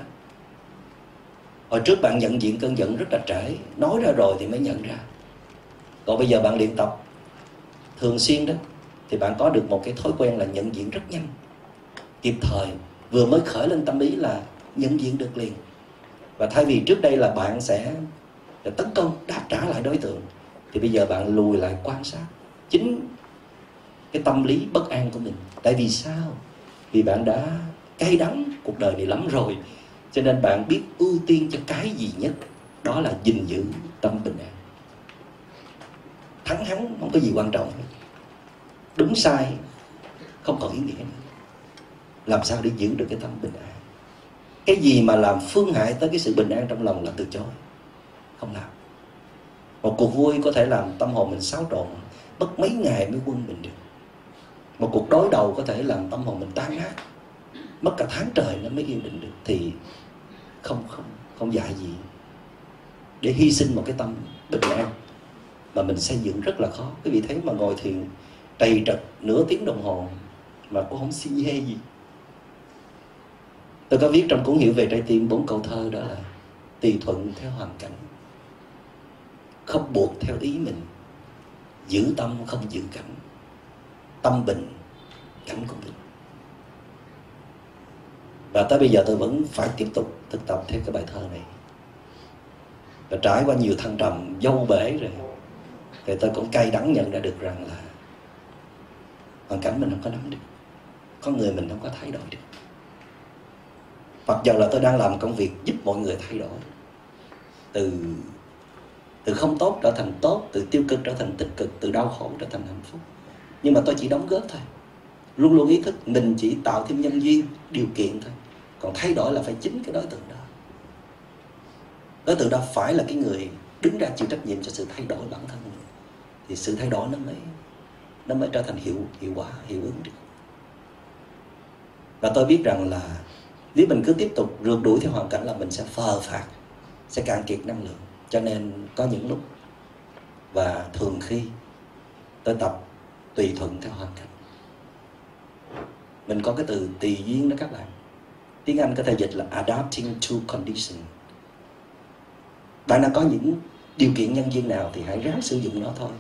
hồi trước bạn nhận diện cơn giận rất là trễ, nói ra rồi thì mới nhận ra. Còn bây giờ bạn luyện tập thường xuyên đó, thì bạn có được một cái thói quen là nhận diện rất nhanh. Kịp thời, vừa mới khởi lên tâm ý là nhận diện được liền. Và thay vì trước đây là bạn sẽ tấn công, đáp trả lại đối tượng, thì bây giờ bạn lùi lại quan sát chính cái tâm lý bất an của mình. Tại vì sao? Vì bạn đã cay đắng, cuộc đời này lắm rồi cho nên bạn biết ưu tiên cho cái gì nhất, đó là gìn giữ tâm bình an. Thắng thắng không có gì quan trọng đúng sai, không còn ý nghĩa nữa. Làm sao để giữ được cái tâm bình an? Cái gì mà làm phương hại tới cái sự bình an trong lòng là từ chối, không làm. Một cuộc vui có thể làm tâm hồn mình xáo trộn, mất mấy ngày mới quân mình được. Một cuộc đối đầu có thể làm tâm hồn mình tan nát, mất cả tháng trời nó mới yên định được. Thì không không không dạy gì. Để hy sinh một cái tâm bình an mà mình xây dựng rất là khó. Quý vị thấy mà ngồi thiền trầy trật nửa tiếng đồng hồ mà cũng không xin hê gì. Tôi có viết trong cuốn hiểu về trái tim bốn câu thơ đó là tùy thuận theo hoàn cảnh, không buộc theo ý mình, giữ tâm không giữ cảnh, tâm bình, cảnh cũng bình và tới bây giờ tôi vẫn phải tiếp tục thực tập theo cái bài thơ này. Và trải qua nhiều thăng trầm, dâu bể rồi, thì tôi cũng cay đắng nhận ra được rằng là hoàn cảnh mình không có nắm được. Có người mình không có thay đổi được. Mặc dù là tôi đang làm công việc giúp mọi người thay đổi. Từ từ không tốt trở thành tốt, từ tiêu cực trở thành tích cực, từ đau khổ trở thành hạnh phúc. Nhưng mà tôi chỉ đóng góp thôi. Luôn luôn ý thức mình chỉ tạo thêm nhân duyên, điều kiện thôi còn thay đổi là phải chính cái đối tượng đó. Đối tượng đó phải là cái người đứng ra chịu trách nhiệm cho sự thay đổi bản thân mình. Thì sự thay đổi nó mới nó mới trở thành hiệu hiệu quả, hiệu ứng được. Và tôi biết rằng là nếu mình cứ tiếp tục rượt đuổi theo hoàn cảnh là mình sẽ phờ phạt sẽ cạn kiệt năng lượng. Cho nên có những lúc và thường khi tôi tập tùy thuận theo hoàn cảnh. Mình có cái từ tùy duyên đó các bạn tiếng anh có thể dịch là adapting to condition. Bạn đang có những điều kiện nhân viên nào thì hãy ráng sử dụng nó thôi.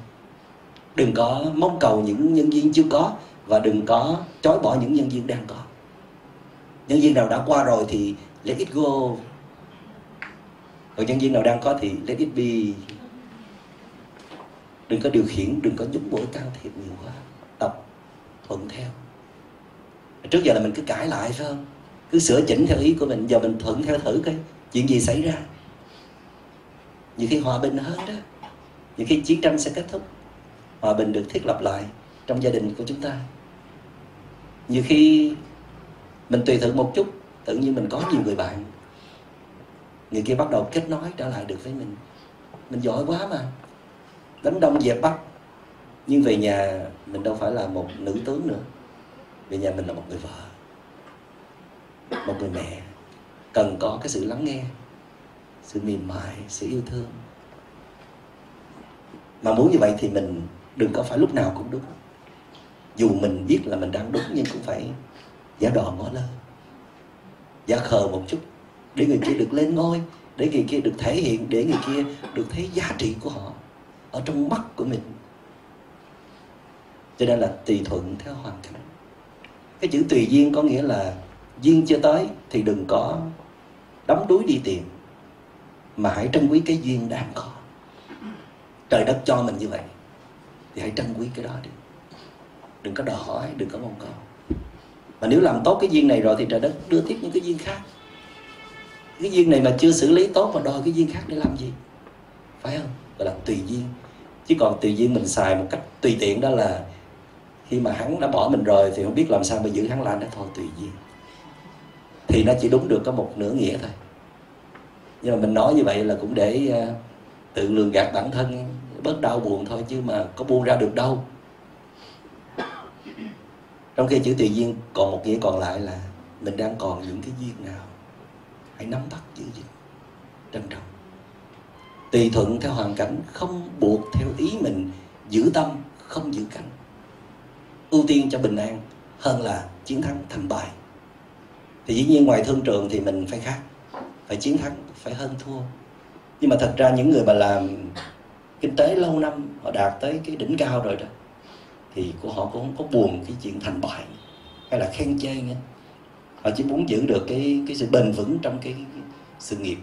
Đừng có mong cầu những nhân viên chưa có và đừng có chối bỏ những nhân viên đang có. Nhân viên nào đã qua rồi thì let it go. Còn nhân viên nào đang có thì let it be. Đừng có điều khiển, đừng có giúp bổ can thiệp nhiều quá. Tập thuận theo. Trước giờ là mình cứ cãi lại, phải không? Cứ sửa chỉnh theo ý của mình, giờ mình thuận theo thử coi, chuyện gì xảy ra. Nhiều khi hòa bình hơn đó nhiều khi chiến tranh sẽ kết thúc. Hòa bình được thiết lập lại trong gia đình của chúng ta. Nhiều khi mình tùy thuận một chút, tự nhiên mình có nhiều người bạn. Người kia bắt đầu kết nối trở lại được với mình. Mình giỏi quá mà. Đánh đông dẹp bắc nhưng về nhà mình đâu phải là một nữ tướng nữa. Về nhà mình là một người vợ một người mẹ cần có cái sự lắng nghe, sự mềm mại, sự yêu thương. Mà muốn như vậy thì mình đừng có phải lúc nào cũng đúng. Dù mình biết là mình đang đúng nhưng cũng phải giả đò ngó lơ giả khờ một chút để người kia được lên ngôi, để người kia được thể hiện, để người kia được thấy giá trị của họ ở trong mắt của mình. Cho nên là tùy thuận theo hoàn cảnh. Cái chữ tùy duyên có nghĩa là duyên chưa tới thì đừng có đắm đuối đi tìm, mà hãy trân quý cái duyên đang có. Trời đất cho mình như vậy thì hãy trân quý cái đó đi. Đừng có đòi hỏi, đừng có mong cầu. Mà nếu làm tốt cái duyên này rồi thì trời đất đưa tiếp những cái duyên khác. Cái duyên này mà chưa xử lý tốt mà đòi cái duyên khác để làm gì? Phải không? Gọi là tùy duyên. Chứ còn tùy duyên mình xài một cách tùy tiện đó là khi mà hắn đã bỏ mình rồi thì không biết làm sao mà giữ hắn lại đó thôi tùy duyên thì nó chỉ đúng được có một nửa nghĩa thôi. Nhưng mà mình nói như vậy là cũng để ờ, tự lường gạt bản thân, bớt đau buồn thôi chứ mà có buông ra được đâu. Trong khi chữ tùy duyên còn một nghĩa còn lại là mình đang còn những cái duyên nào? Hãy nắm bắt giữ gìn, trân trọng. Tùy thuận theo hoàn cảnh, không buộc theo ý mình, giữ tâm, không giữ cảnh ưu tiên cho bình an hơn là chiến thắng thành bại thì dĩ nhiên ngoài thương trường thì mình phải khác phải chiến thắng phải hơn thua. Nhưng mà thật ra những người mà làm kinh tế lâu năm họ đạt tới cái đỉnh cao rồi đó thì của họ cũng không có buồn cái chuyện thành bại hay là khen chê nữa. họ chỉ muốn giữ được cái cái sự bền vững trong cái, cái, sự nghiệp.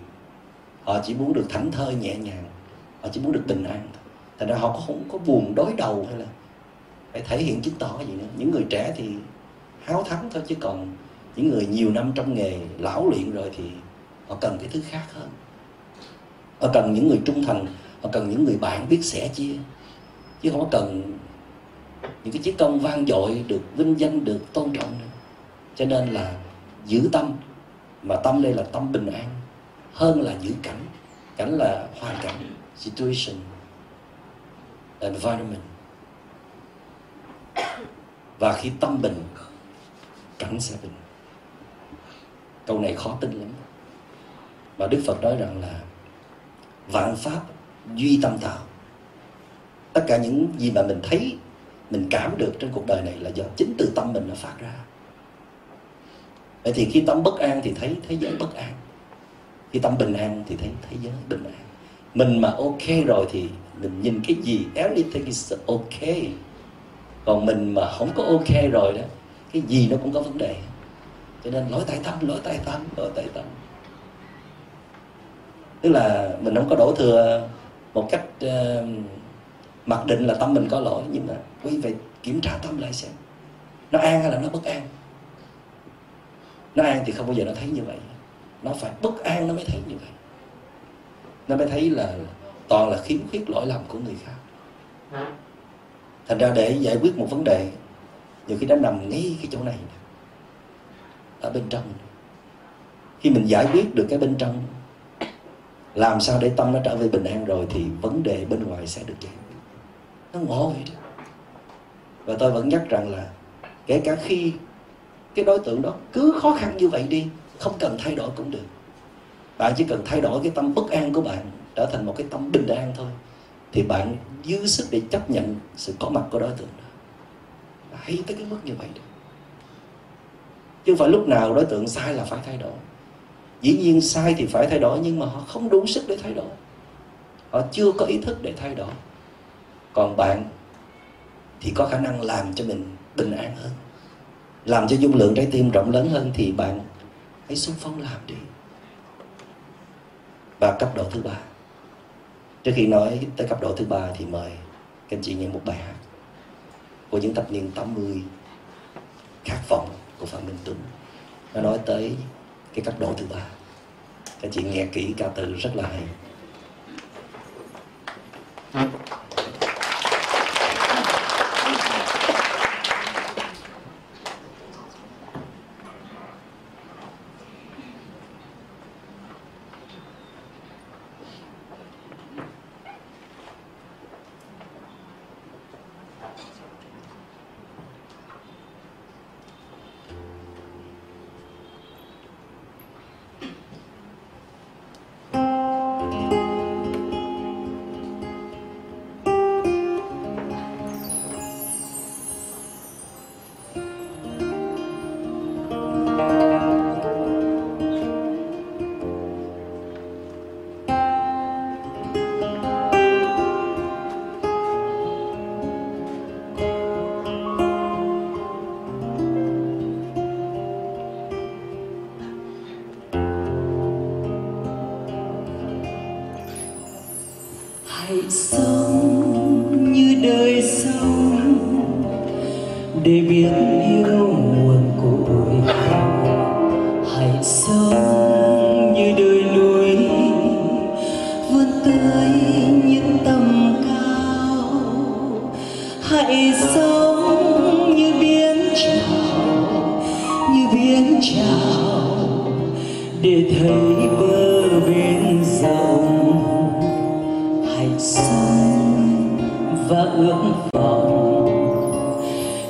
Họ chỉ muốn được thảnh thơi nhẹ nhàng họ chỉ muốn được bình an thành ra họ cũng không có buồn đối đầu hay là phải thể hiện chứng tỏ gì nữa. Những người trẻ thì háo thắng thôi chứ còn những người nhiều năm trong nghề lão luyện rồi thì họ cần cái thứ khác hơn. Họ cần những người trung thành, họ cần những người bạn biết sẻ chia. Chứ không có cần những cái chiến công vang dội được vinh danh, được tôn trọng nữa. Cho nên là giữ tâm, mà tâm đây là tâm bình an, hơn là giữ cảnh. Cảnh là hoàn cảnh, situation, environment. Và khi tâm bình, cảnh sẽ bình câu này khó tin lắm. Mà đức phật nói rằng là vạn pháp duy tâm tạo. Tất cả những gì mà mình thấy, mình cảm được trên cuộc đời này là do chính từ tâm mình nó phát ra. Vậy thì khi tâm bất an thì thấy, thế giới bất an. Khi tâm bình an thì thấy, thế giới bình an. Mình mà ok rồi thì mình nhìn cái gì, everything is ok. Còn mình mà không có ok rồi đó, cái gì nó cũng có vấn đề cho nên lỗi tại tâm lỗi tại tâm lỗi tại tâm. Tức là mình không có đổ thừa một cách uh, mặc định là tâm mình có lỗi nhưng mà quý vị kiểm tra tâm lại xem. Nó an hay là nó bất an? Nó an thì không bao giờ nó thấy như vậy. Nó phải bất an nó mới thấy như vậy. Nó mới thấy là toàn là khiếm khuyết lỗi lầm của người khác. Thành ra để giải quyết một vấn đề nhiều khi nó nằm ngay cái chỗ này ở bên trong. Khi mình giải quyết được cái bên trong, làm sao để tâm nó trở về bình an rồi thì vấn đề bên ngoài sẽ được giải quyết. Nó ngộ vậy đó. Và tôi vẫn nhắc rằng là kể cả khi cái đối tượng đó cứ khó khăn như vậy đi, không cần thay đổi cũng được. Bạn chỉ cần thay đổi cái tâm bất an của bạn trở thành một cái tâm bình an thôi, thì bạn dư sức để chấp nhận sự có mặt của đối tượng đó. Hay tới cái mức như vậy đó chứ không phải lúc nào đối tượng sai là phải thay đổi. Dĩ nhiên sai thì phải thay đổi, nhưng mà họ không đủ sức để thay đổi. Họ chưa có ý thức để thay đổi. Còn bạn thì có khả năng làm cho mình bình an hơn. Làm cho dung lượng trái tim rộng lớn hơn thì bạn hãy xung phong làm đi. Và cấp độ thứ ba. Trước khi nói tới cấp độ thứ ba thì mời các anh chị nghe một bài hát của những thập niên 80 khát vọng của Phạm Minh Tuấn nó nói tới cái cấp độ thứ ba. Các chị nghe kỹ ca từ rất là hay.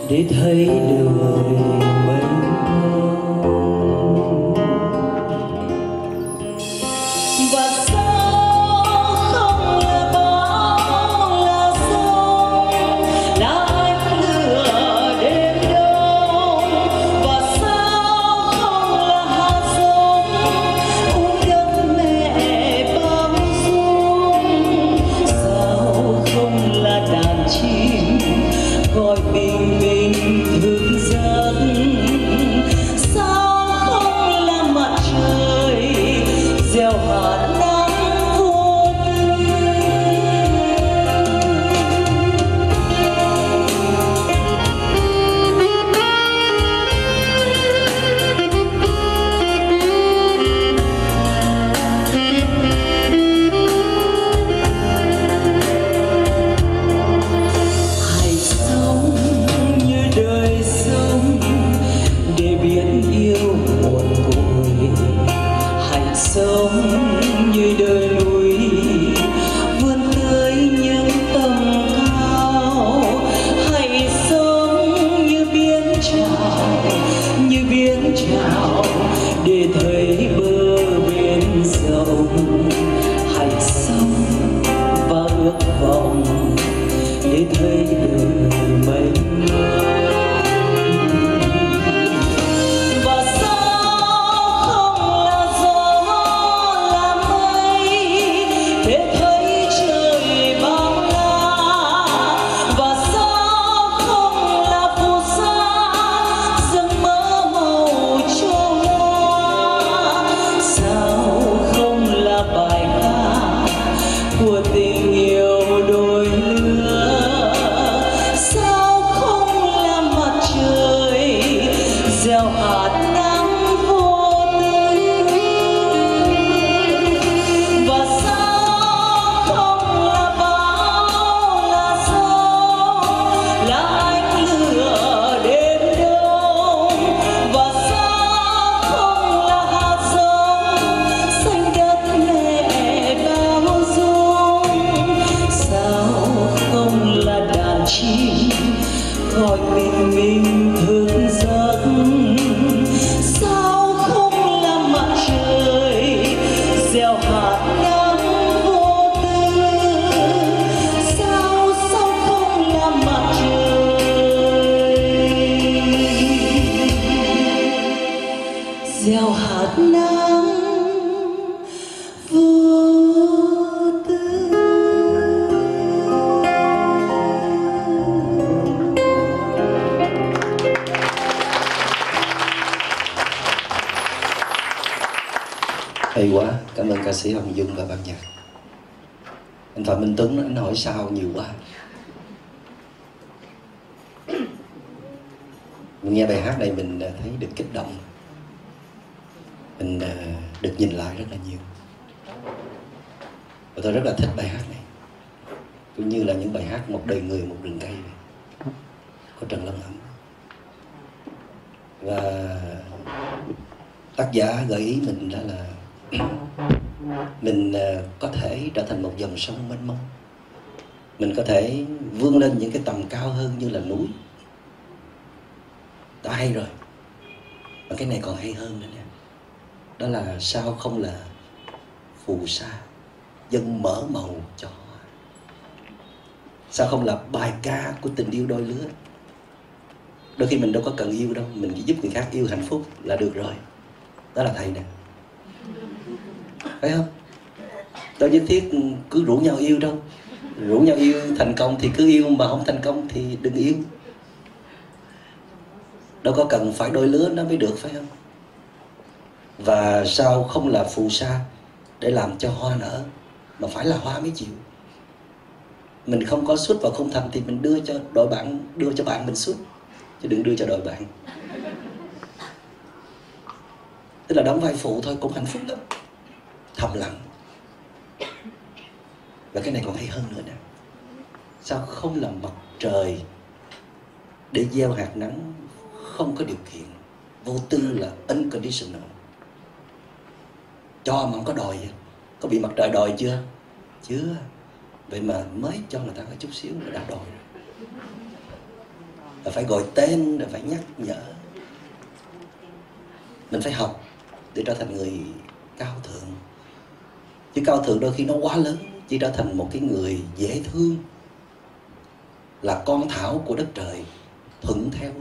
Để thấy đời gieo hạt nắng vô tư. Hay quá, cảm ơn ca sĩ hồng dung và ban nhạc. Anh phạm minh tuấn, anh hỏi sao nhiều quá. Mình nghe bài hát này mình à, thấy được kích động được nhìn lại rất là nhiều. Và tôi rất là thích bài hát này. Cũng như là những bài hát một đời người, một rừng cây này của trần lâm ẩm và tác giả gợi ý mình đó là mình ờ, có thể trở thành một dòng sông mênh mông. Mình có thể vươn lên những cái tầm cao hơn như là núi. Đã hay rồi. Mà cái này còn hay hơn nữa nè đó là sao không là phù sa, dân mở màu cho hoa. Sao không là bài ca của tình yêu đôi lứa. Đôi khi mình đâu có cần yêu đâu, mình chỉ giúp người khác yêu hạnh phúc là được rồi. Đó là thầy nè. Phải không? Đâu nhất thiết cứ rủ nhau yêu đâu. Rủ nhau yêu thành công thì cứ yêu, mà không thành công thì đừng yêu. Đâu có cần phải đôi lứa nó mới được, phải không? Và sao không là phù sa để làm cho hoa nở, mà phải là hoa mới chịu? Mình không có xuất và không thành thì mình đưa cho đội bạn, đưa cho bạn mình xuất chứ đừng đưa cho đội bạn. Tức là đóng vai phụ thôi, cũng hạnh phúc lắm. Thầm lặng. Và cái này còn hay hơn nữa nè. Sao không làm mặt trời để gieo hạt nắng không có điều kiện, vô tư là unconditional cho mà không có đòi có bị mặt trời đòi chưa? Chưa. Vậy mà mới cho người ta có chút xíu là đã đòi rồi. Là phải gọi tên, là phải nhắc nhở. Mình phải học để trở thành người cao thượng. Chứ cao thượng đôi khi nó quá lớn, chỉ trở thành một cái người dễ thương. Là con thảo của đất trời, thuận theo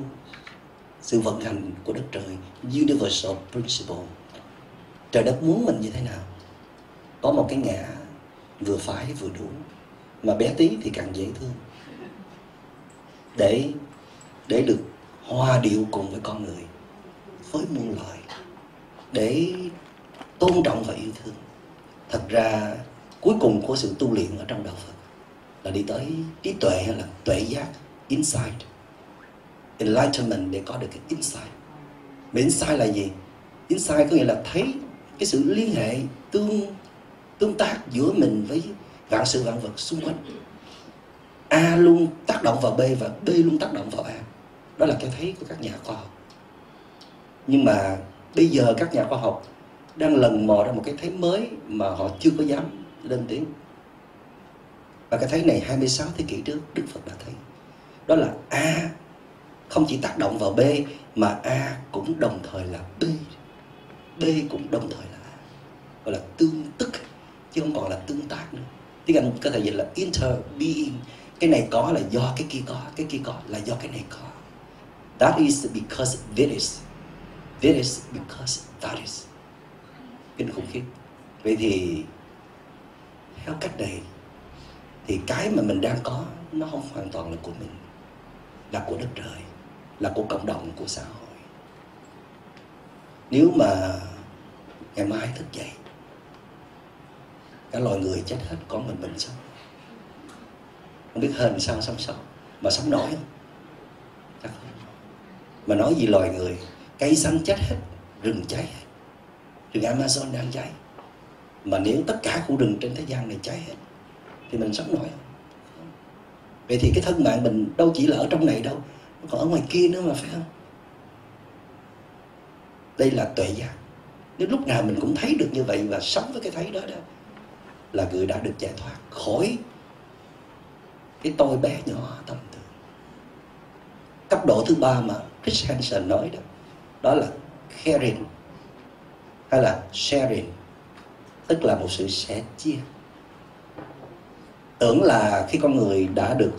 sự vận hành của đất trời, universal principle trời đất muốn mình như thế nào? Có một cái ngã vừa phải vừa đủ, mà bé tí thì càng dễ thương. Để để được hòa điệu cùng với con người, với muôn loài, để tôn trọng và yêu thương. Thật ra, cuối cùng của sự tu luyện ở trong đạo Phật là đi tới trí tuệ hay là tuệ giác, insight, enlightenment để có được cái insight. Mà insight là gì? Insight có nghĩa là thấy cái sự liên hệ tương tương tác giữa mình với vạn sự vạn vật xung quanh. A luôn tác động vào B và B luôn tác động vào A. Đó là cái thấy của các nhà khoa học. Nhưng mà bây giờ các nhà khoa học đang lần mò ra một cái thấy mới mà họ chưa có dám lên tiếng. Và cái thấy này 26 thế kỷ trước, Đức Phật đã thấy. Đó là A không chỉ tác động vào B mà A cũng đồng thời là B. B cũng đồng thời là A gọi là tương tức, chứ không còn là tương tác nữa. Tiếng Anh có thể dịch là interbeing. Cái này có là do cái kia có, cái kia có là do cái này có. That is because this is. This is because that is. Kinh khủng khiếp. Vậy thì theo cách này, thì cái mà mình đang có, nó không hoàn toàn là của mình, là của đất trời, là của cộng đồng, của xã hội nếu mà ngày mai thức dậy, cả loài người chết hết, có mình mình sống. Không biết hên sao sống sót, mà sống nổi. Không chắc không. Mà nói gì loài người, cây xanh chết hết, rừng cháy hết. Rừng Amazon đang cháy. Mà nếu tất cả khu rừng trên thế gian này cháy hết, thì mình sống nổi. Không vậy thì cái thân mạng mình đâu chỉ là ở trong này đâu, nó còn ở ngoài kia nữa mà, phải không? Đây là tuệ giác. Nếu lúc nào mình cũng thấy được như vậy và sống với cái thấy đó đó, là người đã được giải thoát khỏi cái tôi bé nhỏ tâm tư. Cấp độ thứ ba mà Chris Hansen nói đó đó là caring, hay là sharing, tức là một sự sẻ chia. Tưởng là khi con người đã được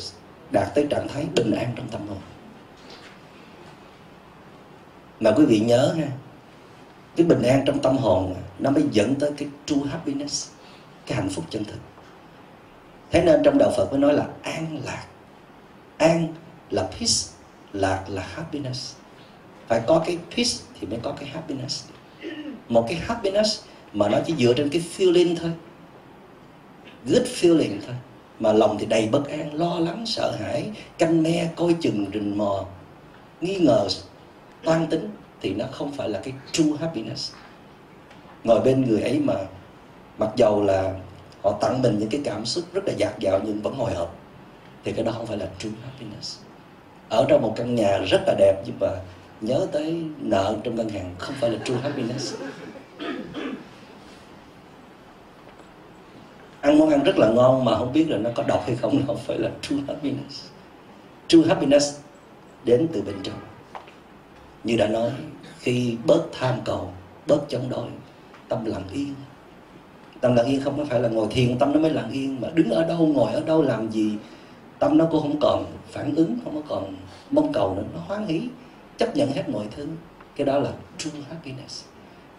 đạt tới trạng thái bình an trong tâm hồn. Mà quý vị nhớ ha cái bình an trong tâm hồn nó mới dẫn tới cái true happiness, cái hạnh phúc chân thực. Thế nên trong đạo phật mới nói là an lạc. An là peace, lạc là happiness. Phải có cái peace thì mới có cái happiness. Một cái happiness mà nó chỉ dựa trên cái feeling thôi. Good feeling thôi. Mà lòng thì đầy bất an, lo lắng, sợ hãi, canh me, coi chừng, rình mò, nghi ngờ, toan tính thì nó không phải là cái true happiness. Ngồi bên người ấy mà mặc dầu là họ tặng mình những cái cảm xúc rất là dạt dào nhưng vẫn hồi hộp, thì cái đó không phải là true happiness. Ở trong một căn nhà rất là đẹp nhưng mà nhớ tới nợ trong ngân hàng không phải là true happiness. Ăn món ăn rất là ngon mà không biết là nó có độc hay không không phải là true happiness. True happiness đến từ bên trong như đã nói, khi bớt tham cầu, bớt chống đối, tâm lặng yên. Tâm lặng yên không có phải là ngồi thiền, tâm nó mới lặng yên, mà đứng ở đâu, ngồi ở đâu, làm gì, tâm nó cũng không còn phản ứng, không có còn mong cầu nữa, nó hoan hỷ, chấp nhận hết mọi thứ. Cái đó là true happiness.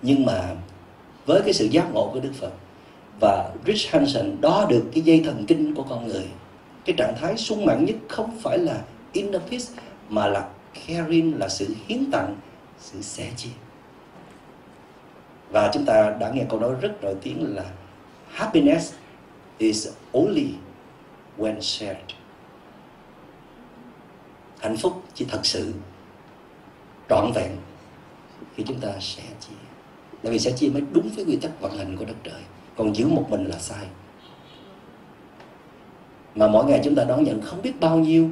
Nhưng mà với cái sự giác ngộ của đức phật và Rich Hansen đo được cái dây thần kinh của con người. Cái trạng thái sung mãn nhất không phải là inner peace mà là caring là sự hiến tặng, sự sẻ chia. Và chúng ta đã nghe câu nói rất nổi tiếng là happiness is only when shared. Hạnh phúc chỉ thật sự, trọn vẹn khi chúng ta sẻ chia. Tại vì sẻ chia mới đúng với quy tắc vận hành của đất trời. Còn giữ một mình là sai. Mà mỗi ngày chúng ta đón nhận không biết bao nhiêu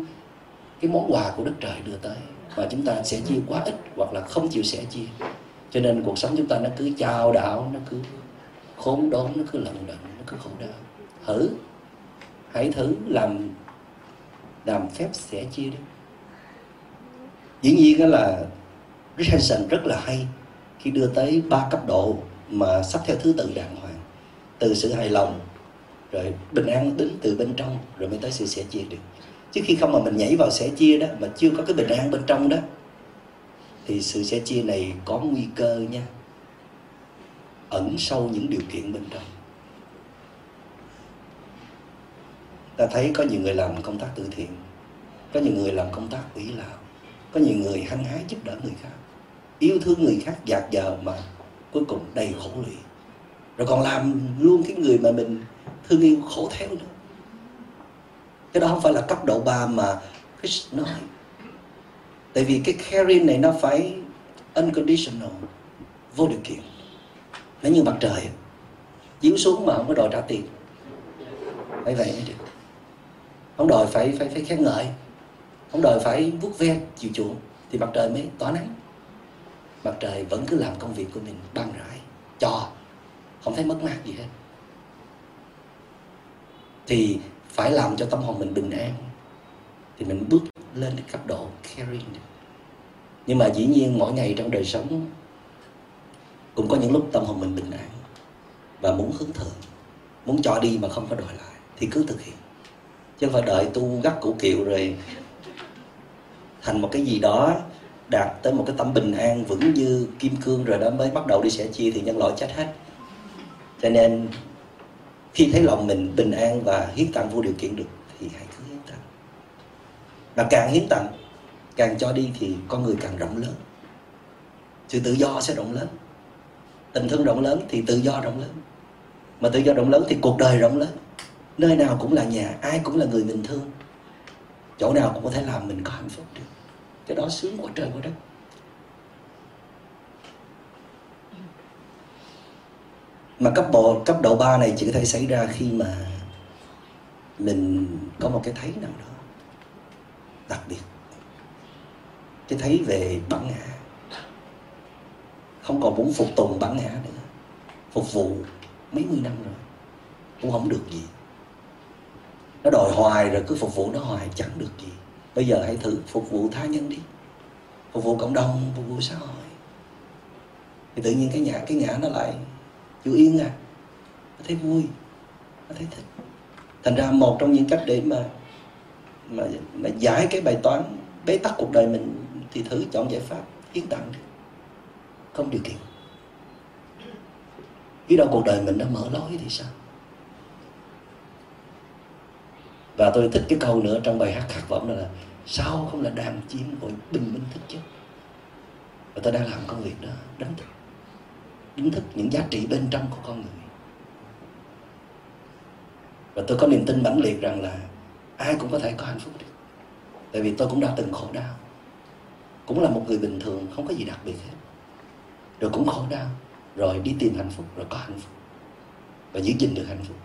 cái món quà của đất trời đưa tới. Và chúng ta sẽ chia quá ít hoặc là không chịu sẻ chia. Cho nên cuộc sống chúng ta nó cứ chao đảo, nó cứ khốn đốn, nó cứ lận đận, nó cứ khổ đau. Thử. Hãy thử làm làm phép sẻ chia đi. Dĩ nhiên đó là Richardson rất là hay khi đưa tới ba cấp độ mà sắp theo thứ tự đàng hoàng. Từ sự hài lòng, rồi bình an đến từ bên trong, rồi mới tới sự sẻ chia được chứ khi không mà mình nhảy vào sẻ chia đó, mà chưa có cái bình an bên trong đó, thì sự sẻ chia này có nguy cơ nha. Ẩn sâu những điều kiện bên trong. Ta thấy có nhiều người làm công tác từ thiện, có nhiều người làm công tác quỹ lão có nhiều người hăng hái giúp đỡ người khác, yêu thương người khác dạt dào mà cuối cùng đầy khổ lụy. Rồi còn làm luôn cái người mà mình thương yêu khổ theo nữa cái đó không phải là cấp độ 3 mà Chris nói tại vì cái caring này nó phải unconditional, vô điều kiện. Nó như mặt trời. Chiếu xuống mà không có đòi trả tiền. Phải vậy mới được. Không đòi phải phải phải khen ngợi. Không đòi phải vuốt ve, chiều chuộng. Thì mặt trời mới tỏa nắng. Mặt trời vẫn cứ làm công việc của mình băng rãi, cho. Không thấy mất mát gì hết. Thì phải làm cho tâm hồn mình bình an, thì mình bước lên cái cấp độ caring. Nhưng mà dĩ nhiên mỗi ngày trong đời sống cũng có những lúc tâm hồn mình bình an và muốn hướng thượng muốn cho đi mà không có đòi lại, thì cứ thực hiện. Chứ không phải đợi tu gắt củ kiệu rồi thành một cái gì đó đạt tới một cái tâm bình an vững như kim cương rồi đó mới bắt đầu đi sẻ chia thì nhân loại chết hết. Cho nên khi thấy lòng mình bình an và hiến tặng vô điều kiện được, thì hãy cứ hiến tặng. Và càng hiến tặng, càng cho đi thì con người càng rộng lớn. Sự tự do sẽ rộng lớn. Tình thương rộng lớn thì tự do rộng lớn. Mà tự do rộng lớn thì cuộc đời rộng lớn. Nơi nào cũng là nhà, ai cũng là người mình thương. Chỗ nào cũng có thể làm mình có hạnh phúc được. Cái đó sướng quá trời quá đất. Mà cấp độ cấp độ 3 này chỉ có thể xảy ra khi mà mình có một cái thấy nào đó đặc biệt. Cái thấy về bản ngã. Không còn muốn phục tùng bản ngã nữa. Phục vụ mấy mươi năm rồi, cũng không được gì. Nó đòi hoài rồi, cứ phục vụ nó hoài, chẳng được gì. Bây giờ hãy thử phục vụ tha nhân đi. Phục vụ cộng đồng, phục vụ xã hội. Thì tự nhiên cái nhà, cái ngã nó lại chú yên à nó thấy vui nó thấy thích. Thành ra một trong những cách để mà mà, mà giải cái bài toán bế tắc cuộc đời mình thì thử chọn giải pháp hiến tặng đi. Không điều kiện. Biết đâu cuộc đời mình nó mở lối thì sao? Và tôi thích cái câu nữa trong bài hát khát vọng đó là sao không là đàn chim gọi bình minh thức chứ? Và tôi đang làm công việc đó đánh thức kiến thức những giá trị bên trong của con người. Và tôi có niềm tin mãnh liệt rằng là ai cũng có thể có hạnh phúc được. Tại vì tôi cũng đã từng khổ đau. Cũng là một người bình thường, không có gì đặc biệt hết. Rồi cũng khổ đau, rồi đi tìm hạnh phúc, rồi có hạnh phúc. Và giữ gìn được hạnh phúc.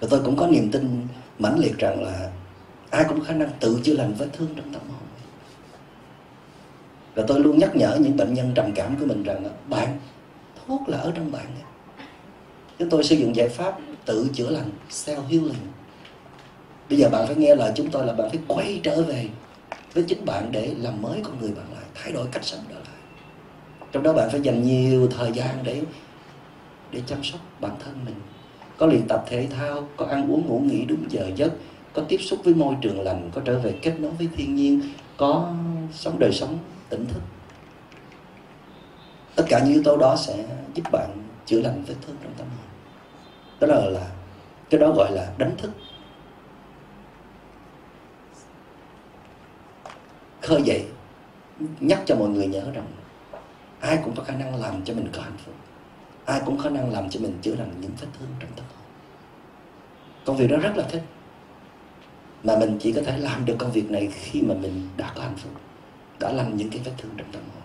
Và tôi cũng có niềm tin mãnh liệt rằng là ai cũng có khả năng tự chữa lành vết thương trong tâm hồn và tôi luôn nhắc nhở những bệnh nhân trầm cảm của mình rằng là, bạn, thuốc là ở trong bạn chúng tôi sử dụng giải pháp tự chữa lành, self healing. Bây giờ bạn phải nghe lời chúng tôi là bạn phải quay trở về với chính bạn để làm mới con người bạn lại, thay đổi cách sống đó lại. Trong đó bạn phải dành nhiều thời gian để để chăm sóc bản thân mình. Có luyện tập thể thao, có ăn uống ngủ nghỉ đúng giờ giấc, có tiếp xúc với môi trường lành, có trở về kết nối với thiên nhiên, có sống đời sống tỉnh thức. Tất cả những yếu tố đó sẽ giúp bạn chữa lành vết thương trong tâm hồn. Đó là, là cái đó gọi là đánh thức. Khơi dậy nhắc cho mọi người nhớ rằng ai cũng có khả năng làm cho mình có hạnh phúc. Ai cũng có khả năng làm cho mình chữa lành những vết thương trong tâm hồn. Công việc đó rất là thích. Mà mình chỉ có thể làm được công việc này khi mà mình đã có hạnh phúc đã lành những cái vết thương trong tâm hồn.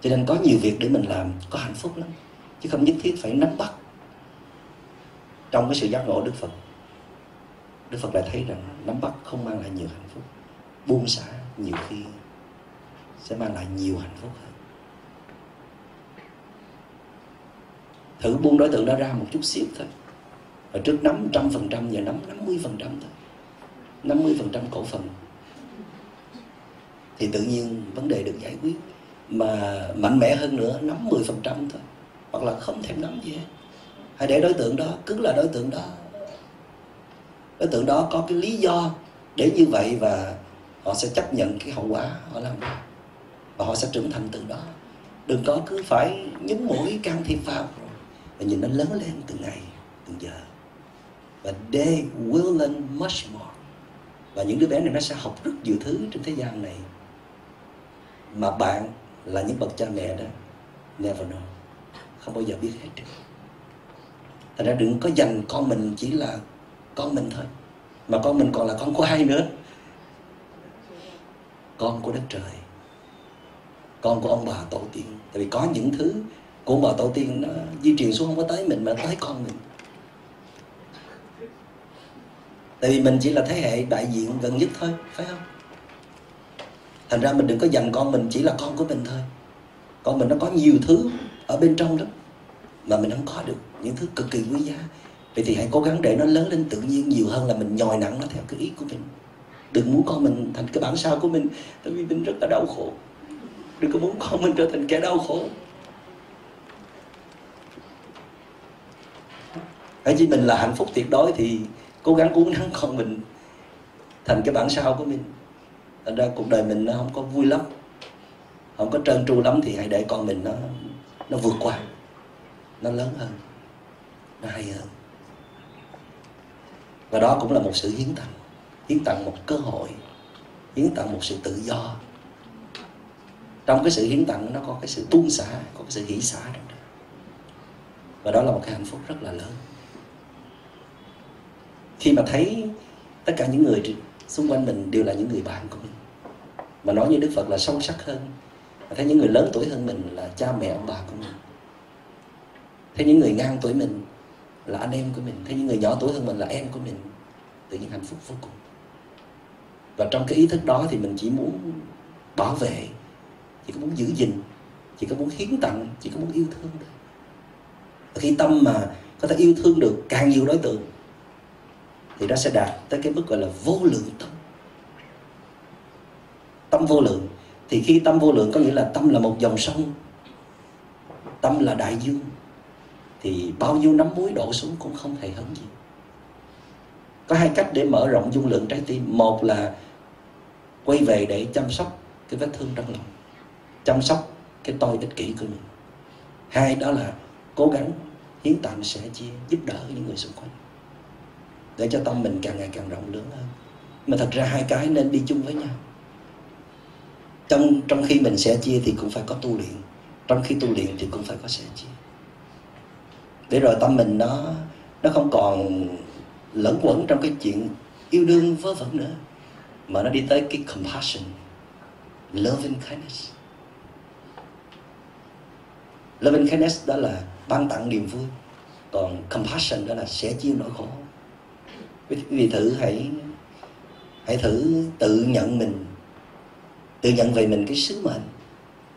Cho nên có nhiều việc để mình làm, có hạnh phúc lắm. Chứ không nhất thiết phải nắm bắt. Trong cái sự giác ngộ đức phật đức phật lại thấy rằng nắm bắt không mang lại nhiều hạnh phúc. Buông xả nhiều khi sẽ mang lại nhiều hạnh phúc hơn. Thử buông đối tượng đó ra một chút xíu thôi. Và trước nắm trăm phần trăm, giờ nắm năm mươi phần trăm thôi. Năm mươi phần trăm cổ phần thì tự nhiên vấn đề được giải quyết. Mà mạnh mẽ hơn nữa, nắm 10% thôi, hoặc là không thèm nắm gì hết. Hãy để đối tượng đó, cứ là đối tượng đó. Đối tượng đó có cái lý do để như vậy và họ sẽ chấp nhận cái hậu quả họ làm ra. Và họ sẽ trưởng thành từ đó. Đừng có cứ phải nhúng mũi can thiệp vào. Rồi và nhìn nó lớn lên từng ngày từng giờ. Và they will learn much more. Và những đứa bé này nó sẽ học rất nhiều thứ trên thế gian này mà bạn là những bậc cha mẹ đó, never know. Không bao giờ biết hết. Được thành ra đừng có dành con mình chỉ là con mình thôi. Mà con mình còn là con của ai nữa? Con của đất trời. Con của ông bà tổ tiên. Tại vì có những thứ của ông bà tổ tiên nó di truyền xuống không có tới mình, mà tới con mình. Tại vì mình chỉ là thế hệ đại diện gần nhất thôi, phải không? Thành ra mình đừng có dành con mình chỉ là con của mình thôi. Con mình nó có nhiều thứ ở bên trong đó mà mình không có được những thứ cực kỳ quý giá. Vậy thì hãy cố gắng để nó lớn lên tự nhiên nhiều hơn là mình nhồi nặng nó theo cái ý của mình. Đừng muốn con mình thành cái bản sao của mình, tại vì mình rất là đau khổ. Đừng có muốn con mình trở thành kẻ đau khổ. Hãy chỉ mình là hạnh phúc tuyệt đối thì cố gắng uống nắng con mình thành cái bản sao của mình thành ra cuộc đời mình nó không có vui lắm. Không có trơn tru lắm thì hãy để con mình nó nó vượt qua. Nó lớn hơn. Nó hay hơn. Và đó cũng là một sự hiến tặng. Hiến tặng một cơ hội. Hiến tặng một sự tự do. Trong cái sự hiến tặng nó có cái sự buông xả, có cái sự hỷ xả trong đó. Và đó là một cái hạnh phúc rất là lớn. Khi mà thấy tất cả những người xung quanh mình đều là những người bạn của mình. Mà nói như đức phật là sâu sắc hơn. Thấy những người lớn tuổi hơn mình là cha mẹ, ông bà của mình. Thấy những người ngang tuổi mình là anh em của mình. Thấy những người nhỏ tuổi hơn mình là em của mình. Tự nhiên hạnh phúc vô cùng. Và trong cái ý thức đó thì mình chỉ muốn bảo vệ, chỉ có muốn giữ gìn, chỉ có muốn hiến tặng, chỉ có muốn yêu thương thôi. Khi tâm mà có thể yêu thương được càng nhiều đối tượng thì nó sẽ đạt tới cái mức gọi là vô lượng tâm. Tâm vô lượng, thì khi tâm vô lượng có nghĩa là tâm là một dòng sông, tâm là đại dương, thì bao nhiêu nắm muối đổ xuống cũng không hề hấn gì. Có hai cách để mở rộng dung lượng trái tim. Một là quay về để chăm sóc cái vết thương trong lòng, chăm sóc cái tôi ích kỷ của mình. Hai đó là cố gắng, hiến tặng sẻ chia, giúp đỡ những người xung quanh để cho tâm mình càng ngày càng rộng lớn hơn. Mà thật ra hai cái nên đi chung với nhau. Trong trong khi mình sẽ chia thì cũng phải có tu luyện. Trong khi tu luyện thì cũng phải có sẻ chia. Để rồi tâm mình nó nó không còn lẫn quẩn trong cái chuyện yêu đương, vớ vẩn nữa, mà nó đi tới cái compassion, loving kindness. Loving kindness đó là ban tặng niềm vui, còn compassion đó là sẻ chia nỗi khổ quý vị thử hãy hãy thử tự nhận mình, tự nhận về mình cái sứ mệnh.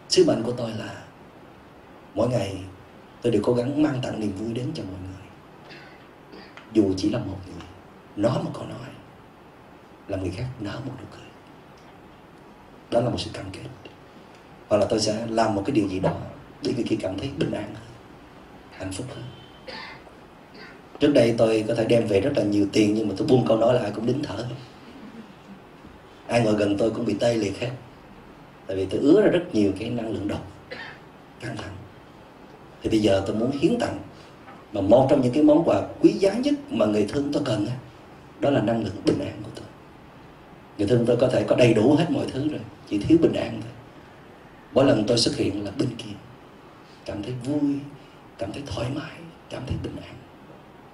Sứ mệnh của tôi là mỗi ngày tôi đều cố gắng mang tặng niềm vui đến cho mọi người. Dù chỉ là một người, nói một câu nói, làm người khác nở một nụ cười. Đó là một sự cam kết. Hoặc là tôi sẽ làm một cái điều gì đó để người kia cảm thấy bình an hơn, hạnh phúc hơn trước đây tôi có thể đem về rất là nhiều tiền, nhưng mà tôi buông câu nói là ai cũng đính thở. Ai ngồi gần tôi cũng bị tê liệt hết. Tại vì tôi ứa ra rất nhiều cái năng lượng độc, căng thẳng. Thì bây giờ tôi muốn hiến tặng mà một trong những cái món quà quý giá nhất mà người thương tôi cần đó là năng lượng bình an của tôi. Người thương tôi có thể có đầy đủ hết mọi thứ rồi, chỉ thiếu bình an thôi. Mỗi lần tôi xuất hiện là bên kia. Cảm thấy vui, cảm thấy thoải mái, cảm thấy bình an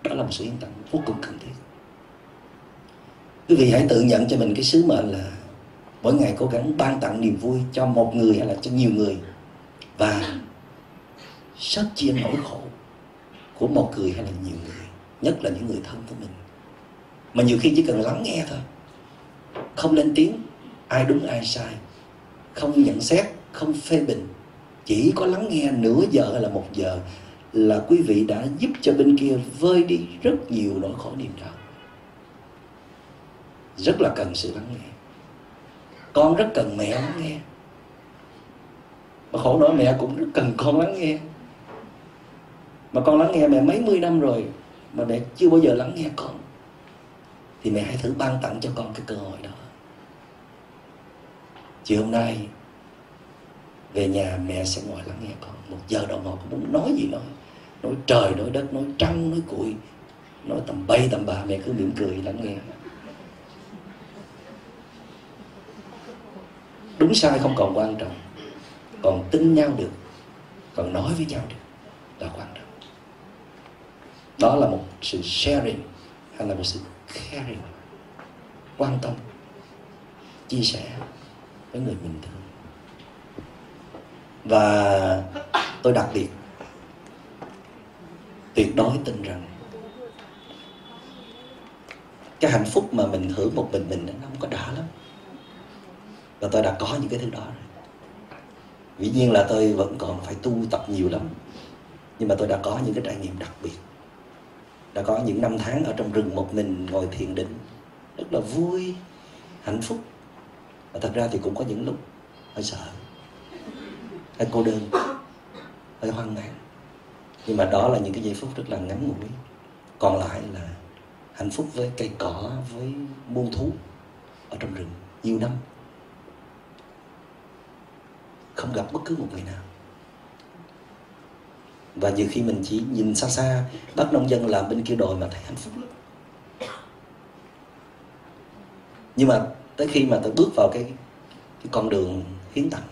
đó là một sự yên tâm vô cùng cần thiết. Quý vị hãy tự nhận cho mình cái sứ mệnh là mỗi ngày cố gắng ban tặng niềm vui cho một người hay là cho nhiều người. Và sớt chia nỗi khổ của một người hay là nhiều người, nhất là những người thân của mình. Mà nhiều khi chỉ cần lắng nghe thôi. Không lên tiếng, ai đúng, ai sai. Không nhận xét, không phê bình. Chỉ có lắng nghe nửa giờ hay là một giờ là quý vị đã giúp cho bên kia vơi đi rất nhiều nỗi khổ niềm đau. Rất là cần sự lắng nghe. Con rất cần mẹ lắng nghe. Mà khổ nỗi mẹ cũng rất cần con lắng nghe. Mà con lắng nghe mẹ mấy mươi năm rồi, mà mẹ chưa bao giờ lắng nghe con, thì mẹ hãy thử ban tặng cho con cái cơ hội đó. Chiều hôm nay, về nhà mẹ sẽ ngồi lắng nghe con. Một giờ đồng hồ con muốn nói gì nói nói trời, nói đất, nói trăng nói cuội nói tầm bay, tầm bà, mẹ cứ mỉm cười lắng nghe. Đúng sai không còn quan trọng. Còn tin nhau được, còn nói với nhau được là quan trọng. Đó là một sự sharing, hay là một sự caring. Quan tâm, chia sẻ với người mình thường và tôi đặc biệt tuyệt đối tin rằng cái hạnh phúc mà mình hưởng một mình mình nó không có đã lắm. Và tôi đã có những cái thứ đó rồi. Dĩ nhiên là tôi vẫn còn phải tu tập nhiều lắm. Nhưng mà tôi đã có những cái trải nghiệm đặc biệt. Đã có những năm tháng ở trong rừng một mình ngồi thiền định. Rất là vui, hạnh phúc. Và thật ra thì cũng có những lúc hơi sợ, hơi cô đơn, hơi hoang mang nhưng mà đó là những cái giây phút rất là ngắn ngủi. Còn lại là hạnh phúc với cây cỏ, với muôn thú ở trong rừng nhiều năm. Không gặp bất cứ một người nào. Và nhiều khi mình chỉ nhìn xa xa bác nông dân làm bên kia đồi mà thấy hạnh phúc lắm. Nhưng mà tới khi mà tôi bước vào cái cái con đường hiến tặng,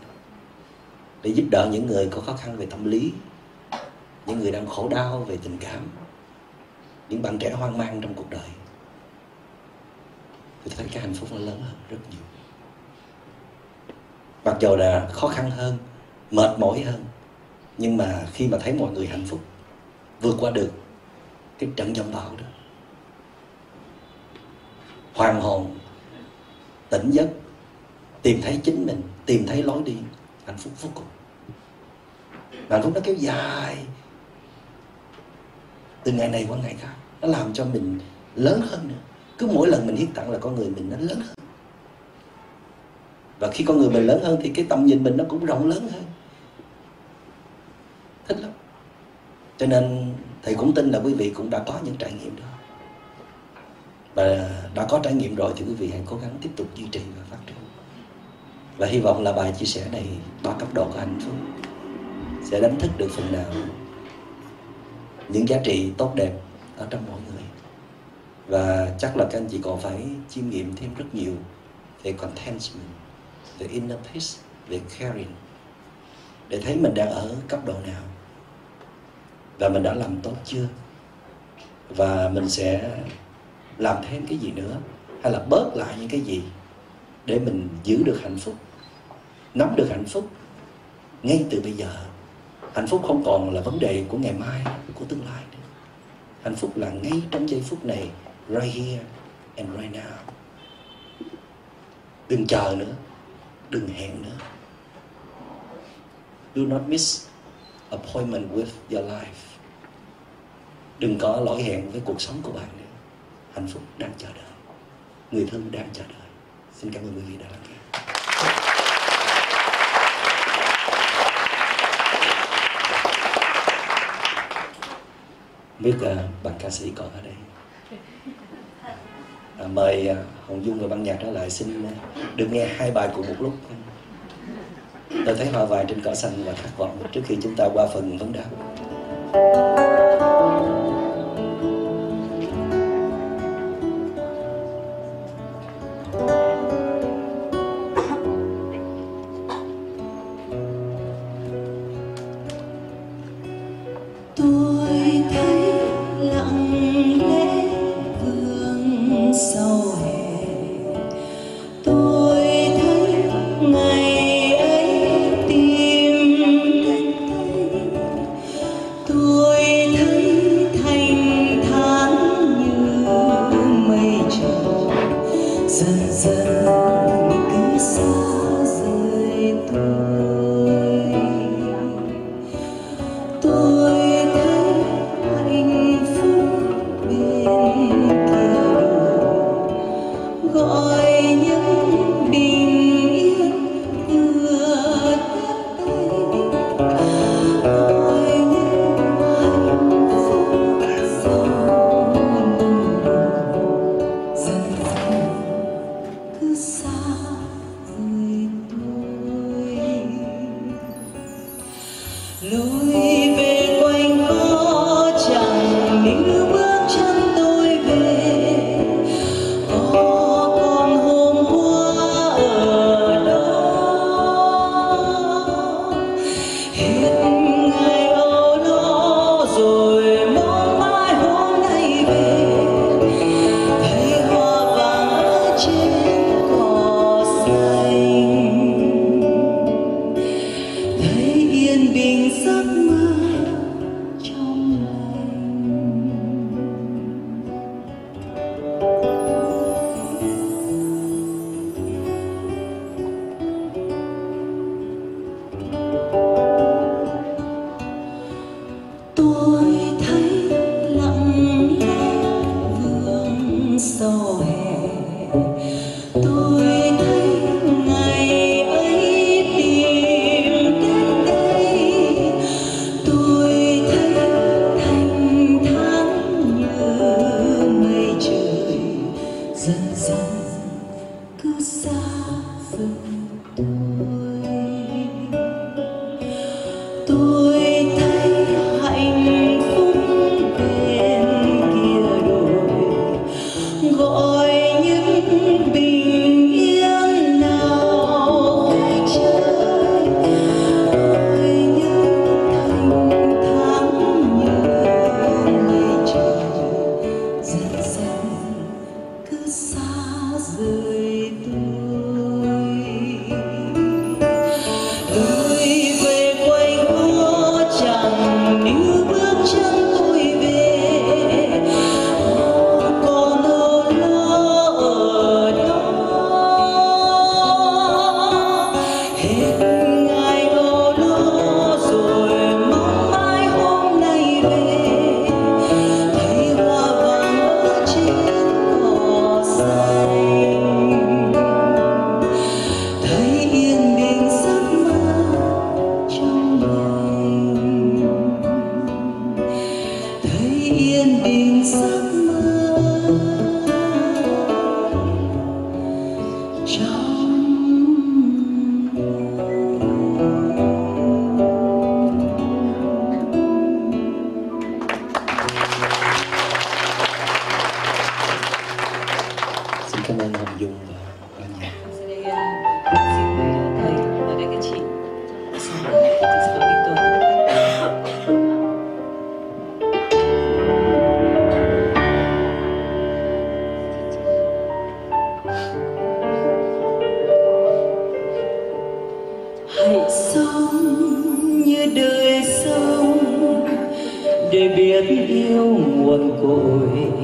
để giúp đỡ những người có khó khăn về tâm lý những người đang khổ đau về tình cảm, những bạn trẻ hoang mang trong cuộc đời. Tôi thấy cái hạnh phúc nó lớn hơn rất nhiều. Mặc dù là khó khăn hơn, mệt mỏi hơn, nhưng mà khi mà thấy mọi người hạnh phúc, vượt qua được cái trận giông bão đó, hoàn hồn, tỉnh giấc, tìm thấy chính mình, tìm thấy lối đi, hạnh phúc vô cùng. Hạnh phúc nó kéo dài từ ngày này qua ngày khác, nó làm cho mình lớn hơn nữa. Cứ mỗi lần mình hiến tặng là con người mình nó lớn hơn. Và khi con người mình lớn hơn thì cái tầm nhìn mình nó cũng rộng lớn hơn. Thích lắm. Cho nên thầy cũng tin là quý vị cũng đã có những trải nghiệm đó. Và đã có trải nghiệm rồi thì quý vị hãy cố gắng tiếp tục duy trì và phát triển. Và hy vọng là bài chia sẻ này ba cấp độ của hạnh phúc sẽ đánh thức được phần nào những giá trị tốt đẹp ở trong mỗi người. Và chắc là các anh chị còn phải chiêm nghiệm thêm rất nhiều về contentment, về inner peace, về caring. Để thấy mình đang ở cấp độ nào. Và mình đã làm tốt chưa? Và mình sẽ làm thêm cái gì nữa? Hay là bớt lại những cái gì để mình giữ được hạnh phúc, nắm được hạnh phúc ngay từ bây giờ? Hạnh phúc không còn là vấn đề của ngày mai, của tương lai. Nữa hạnh phúc là ngay trong giây phút này, right here and right now. Đừng chờ nữa, đừng hẹn nữa. Do not miss appointment with your life. Đừng có lỗi hẹn với cuộc sống của bạn nữa. Hạnh phúc đang chờ đợi. Người thân đang chờ đợi. Xin cảm ơn quý vị đã lắng nghe. Biết uh, bạn ca sĩ còn ở đây. À, mời uh, hồng dung và ban nhạc trở lại xin uh, được nghe hai bài cùng một lúc. Tôi thấy hoa vàng trên cỏ xanh và khát vọng trước khi chúng ta qua phần vấn đáp của tình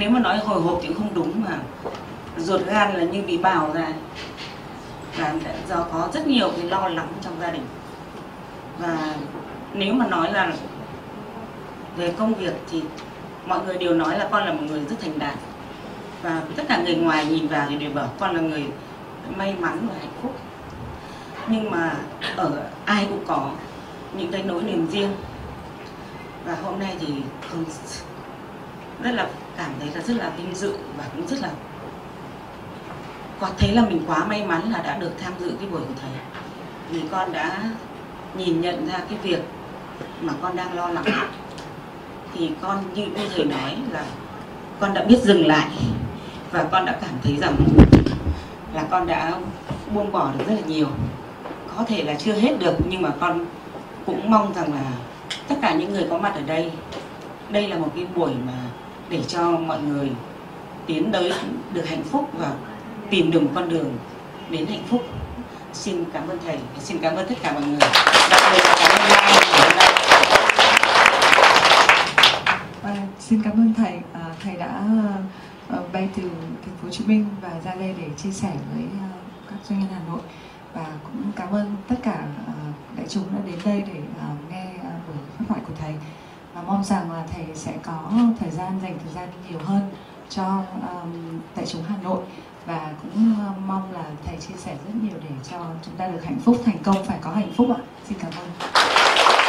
nếu mà nói hồi hộp thì cũng không đúng mà. Ruột gan là như bị bào ra. Và do có rất nhiều cái lo lắng trong gia đình. Và nếu mà nói là về công việc thì mọi người đều nói là con là một người rất thành đạt. Và tất cả người ngoài nhìn vào thì đều bảo con là người may mắn và hạnh phúc. Nhưng mà ở ai cũng có những cái nỗi niềm riêng. Và hôm nay thì rất là cảm thấy là rất là vinh dự và cũng rất là có thấy là mình quá may mắn là đã được tham dự cái buổi của thầy. Vì con đã nhìn nhận ra cái việc mà con đang lo lắng. Thì con như như thầy nói là con đã biết dừng lại và con đã cảm thấy rằng là con đã buông bỏ được rất là nhiều. Có thể là chưa hết được nhưng mà con cũng mong rằng là tất cả những người có mặt ở đây đây là một cái buổi mà để cho mọi người tiến tới được hạnh phúc và tìm đường con đường đến hạnh phúc. Xin cảm ơn thầy xin cảm ơn tất cả mọi người. Đặc biệt là cảm ơn À, xin cảm ơn thầy. À, thầy đã à, bay từ thành phố Hồ Chí Minh và ra đây để chia sẻ với à, các doanh nhân Hà Nội. Và cũng cảm ơn tất cả à, đại chúng đã đến đây để à, nghe à, buổi phát thoại của thầy và mong rằng là thầy sẽ có thời gian dành thời gian nhiều hơn cho um, đại chúng Hà Nội và cũng um, mong là thầy chia sẻ rất nhiều để cho chúng ta được hạnh phúc thành công phải có hạnh phúc ạ. Xin cảm ơn.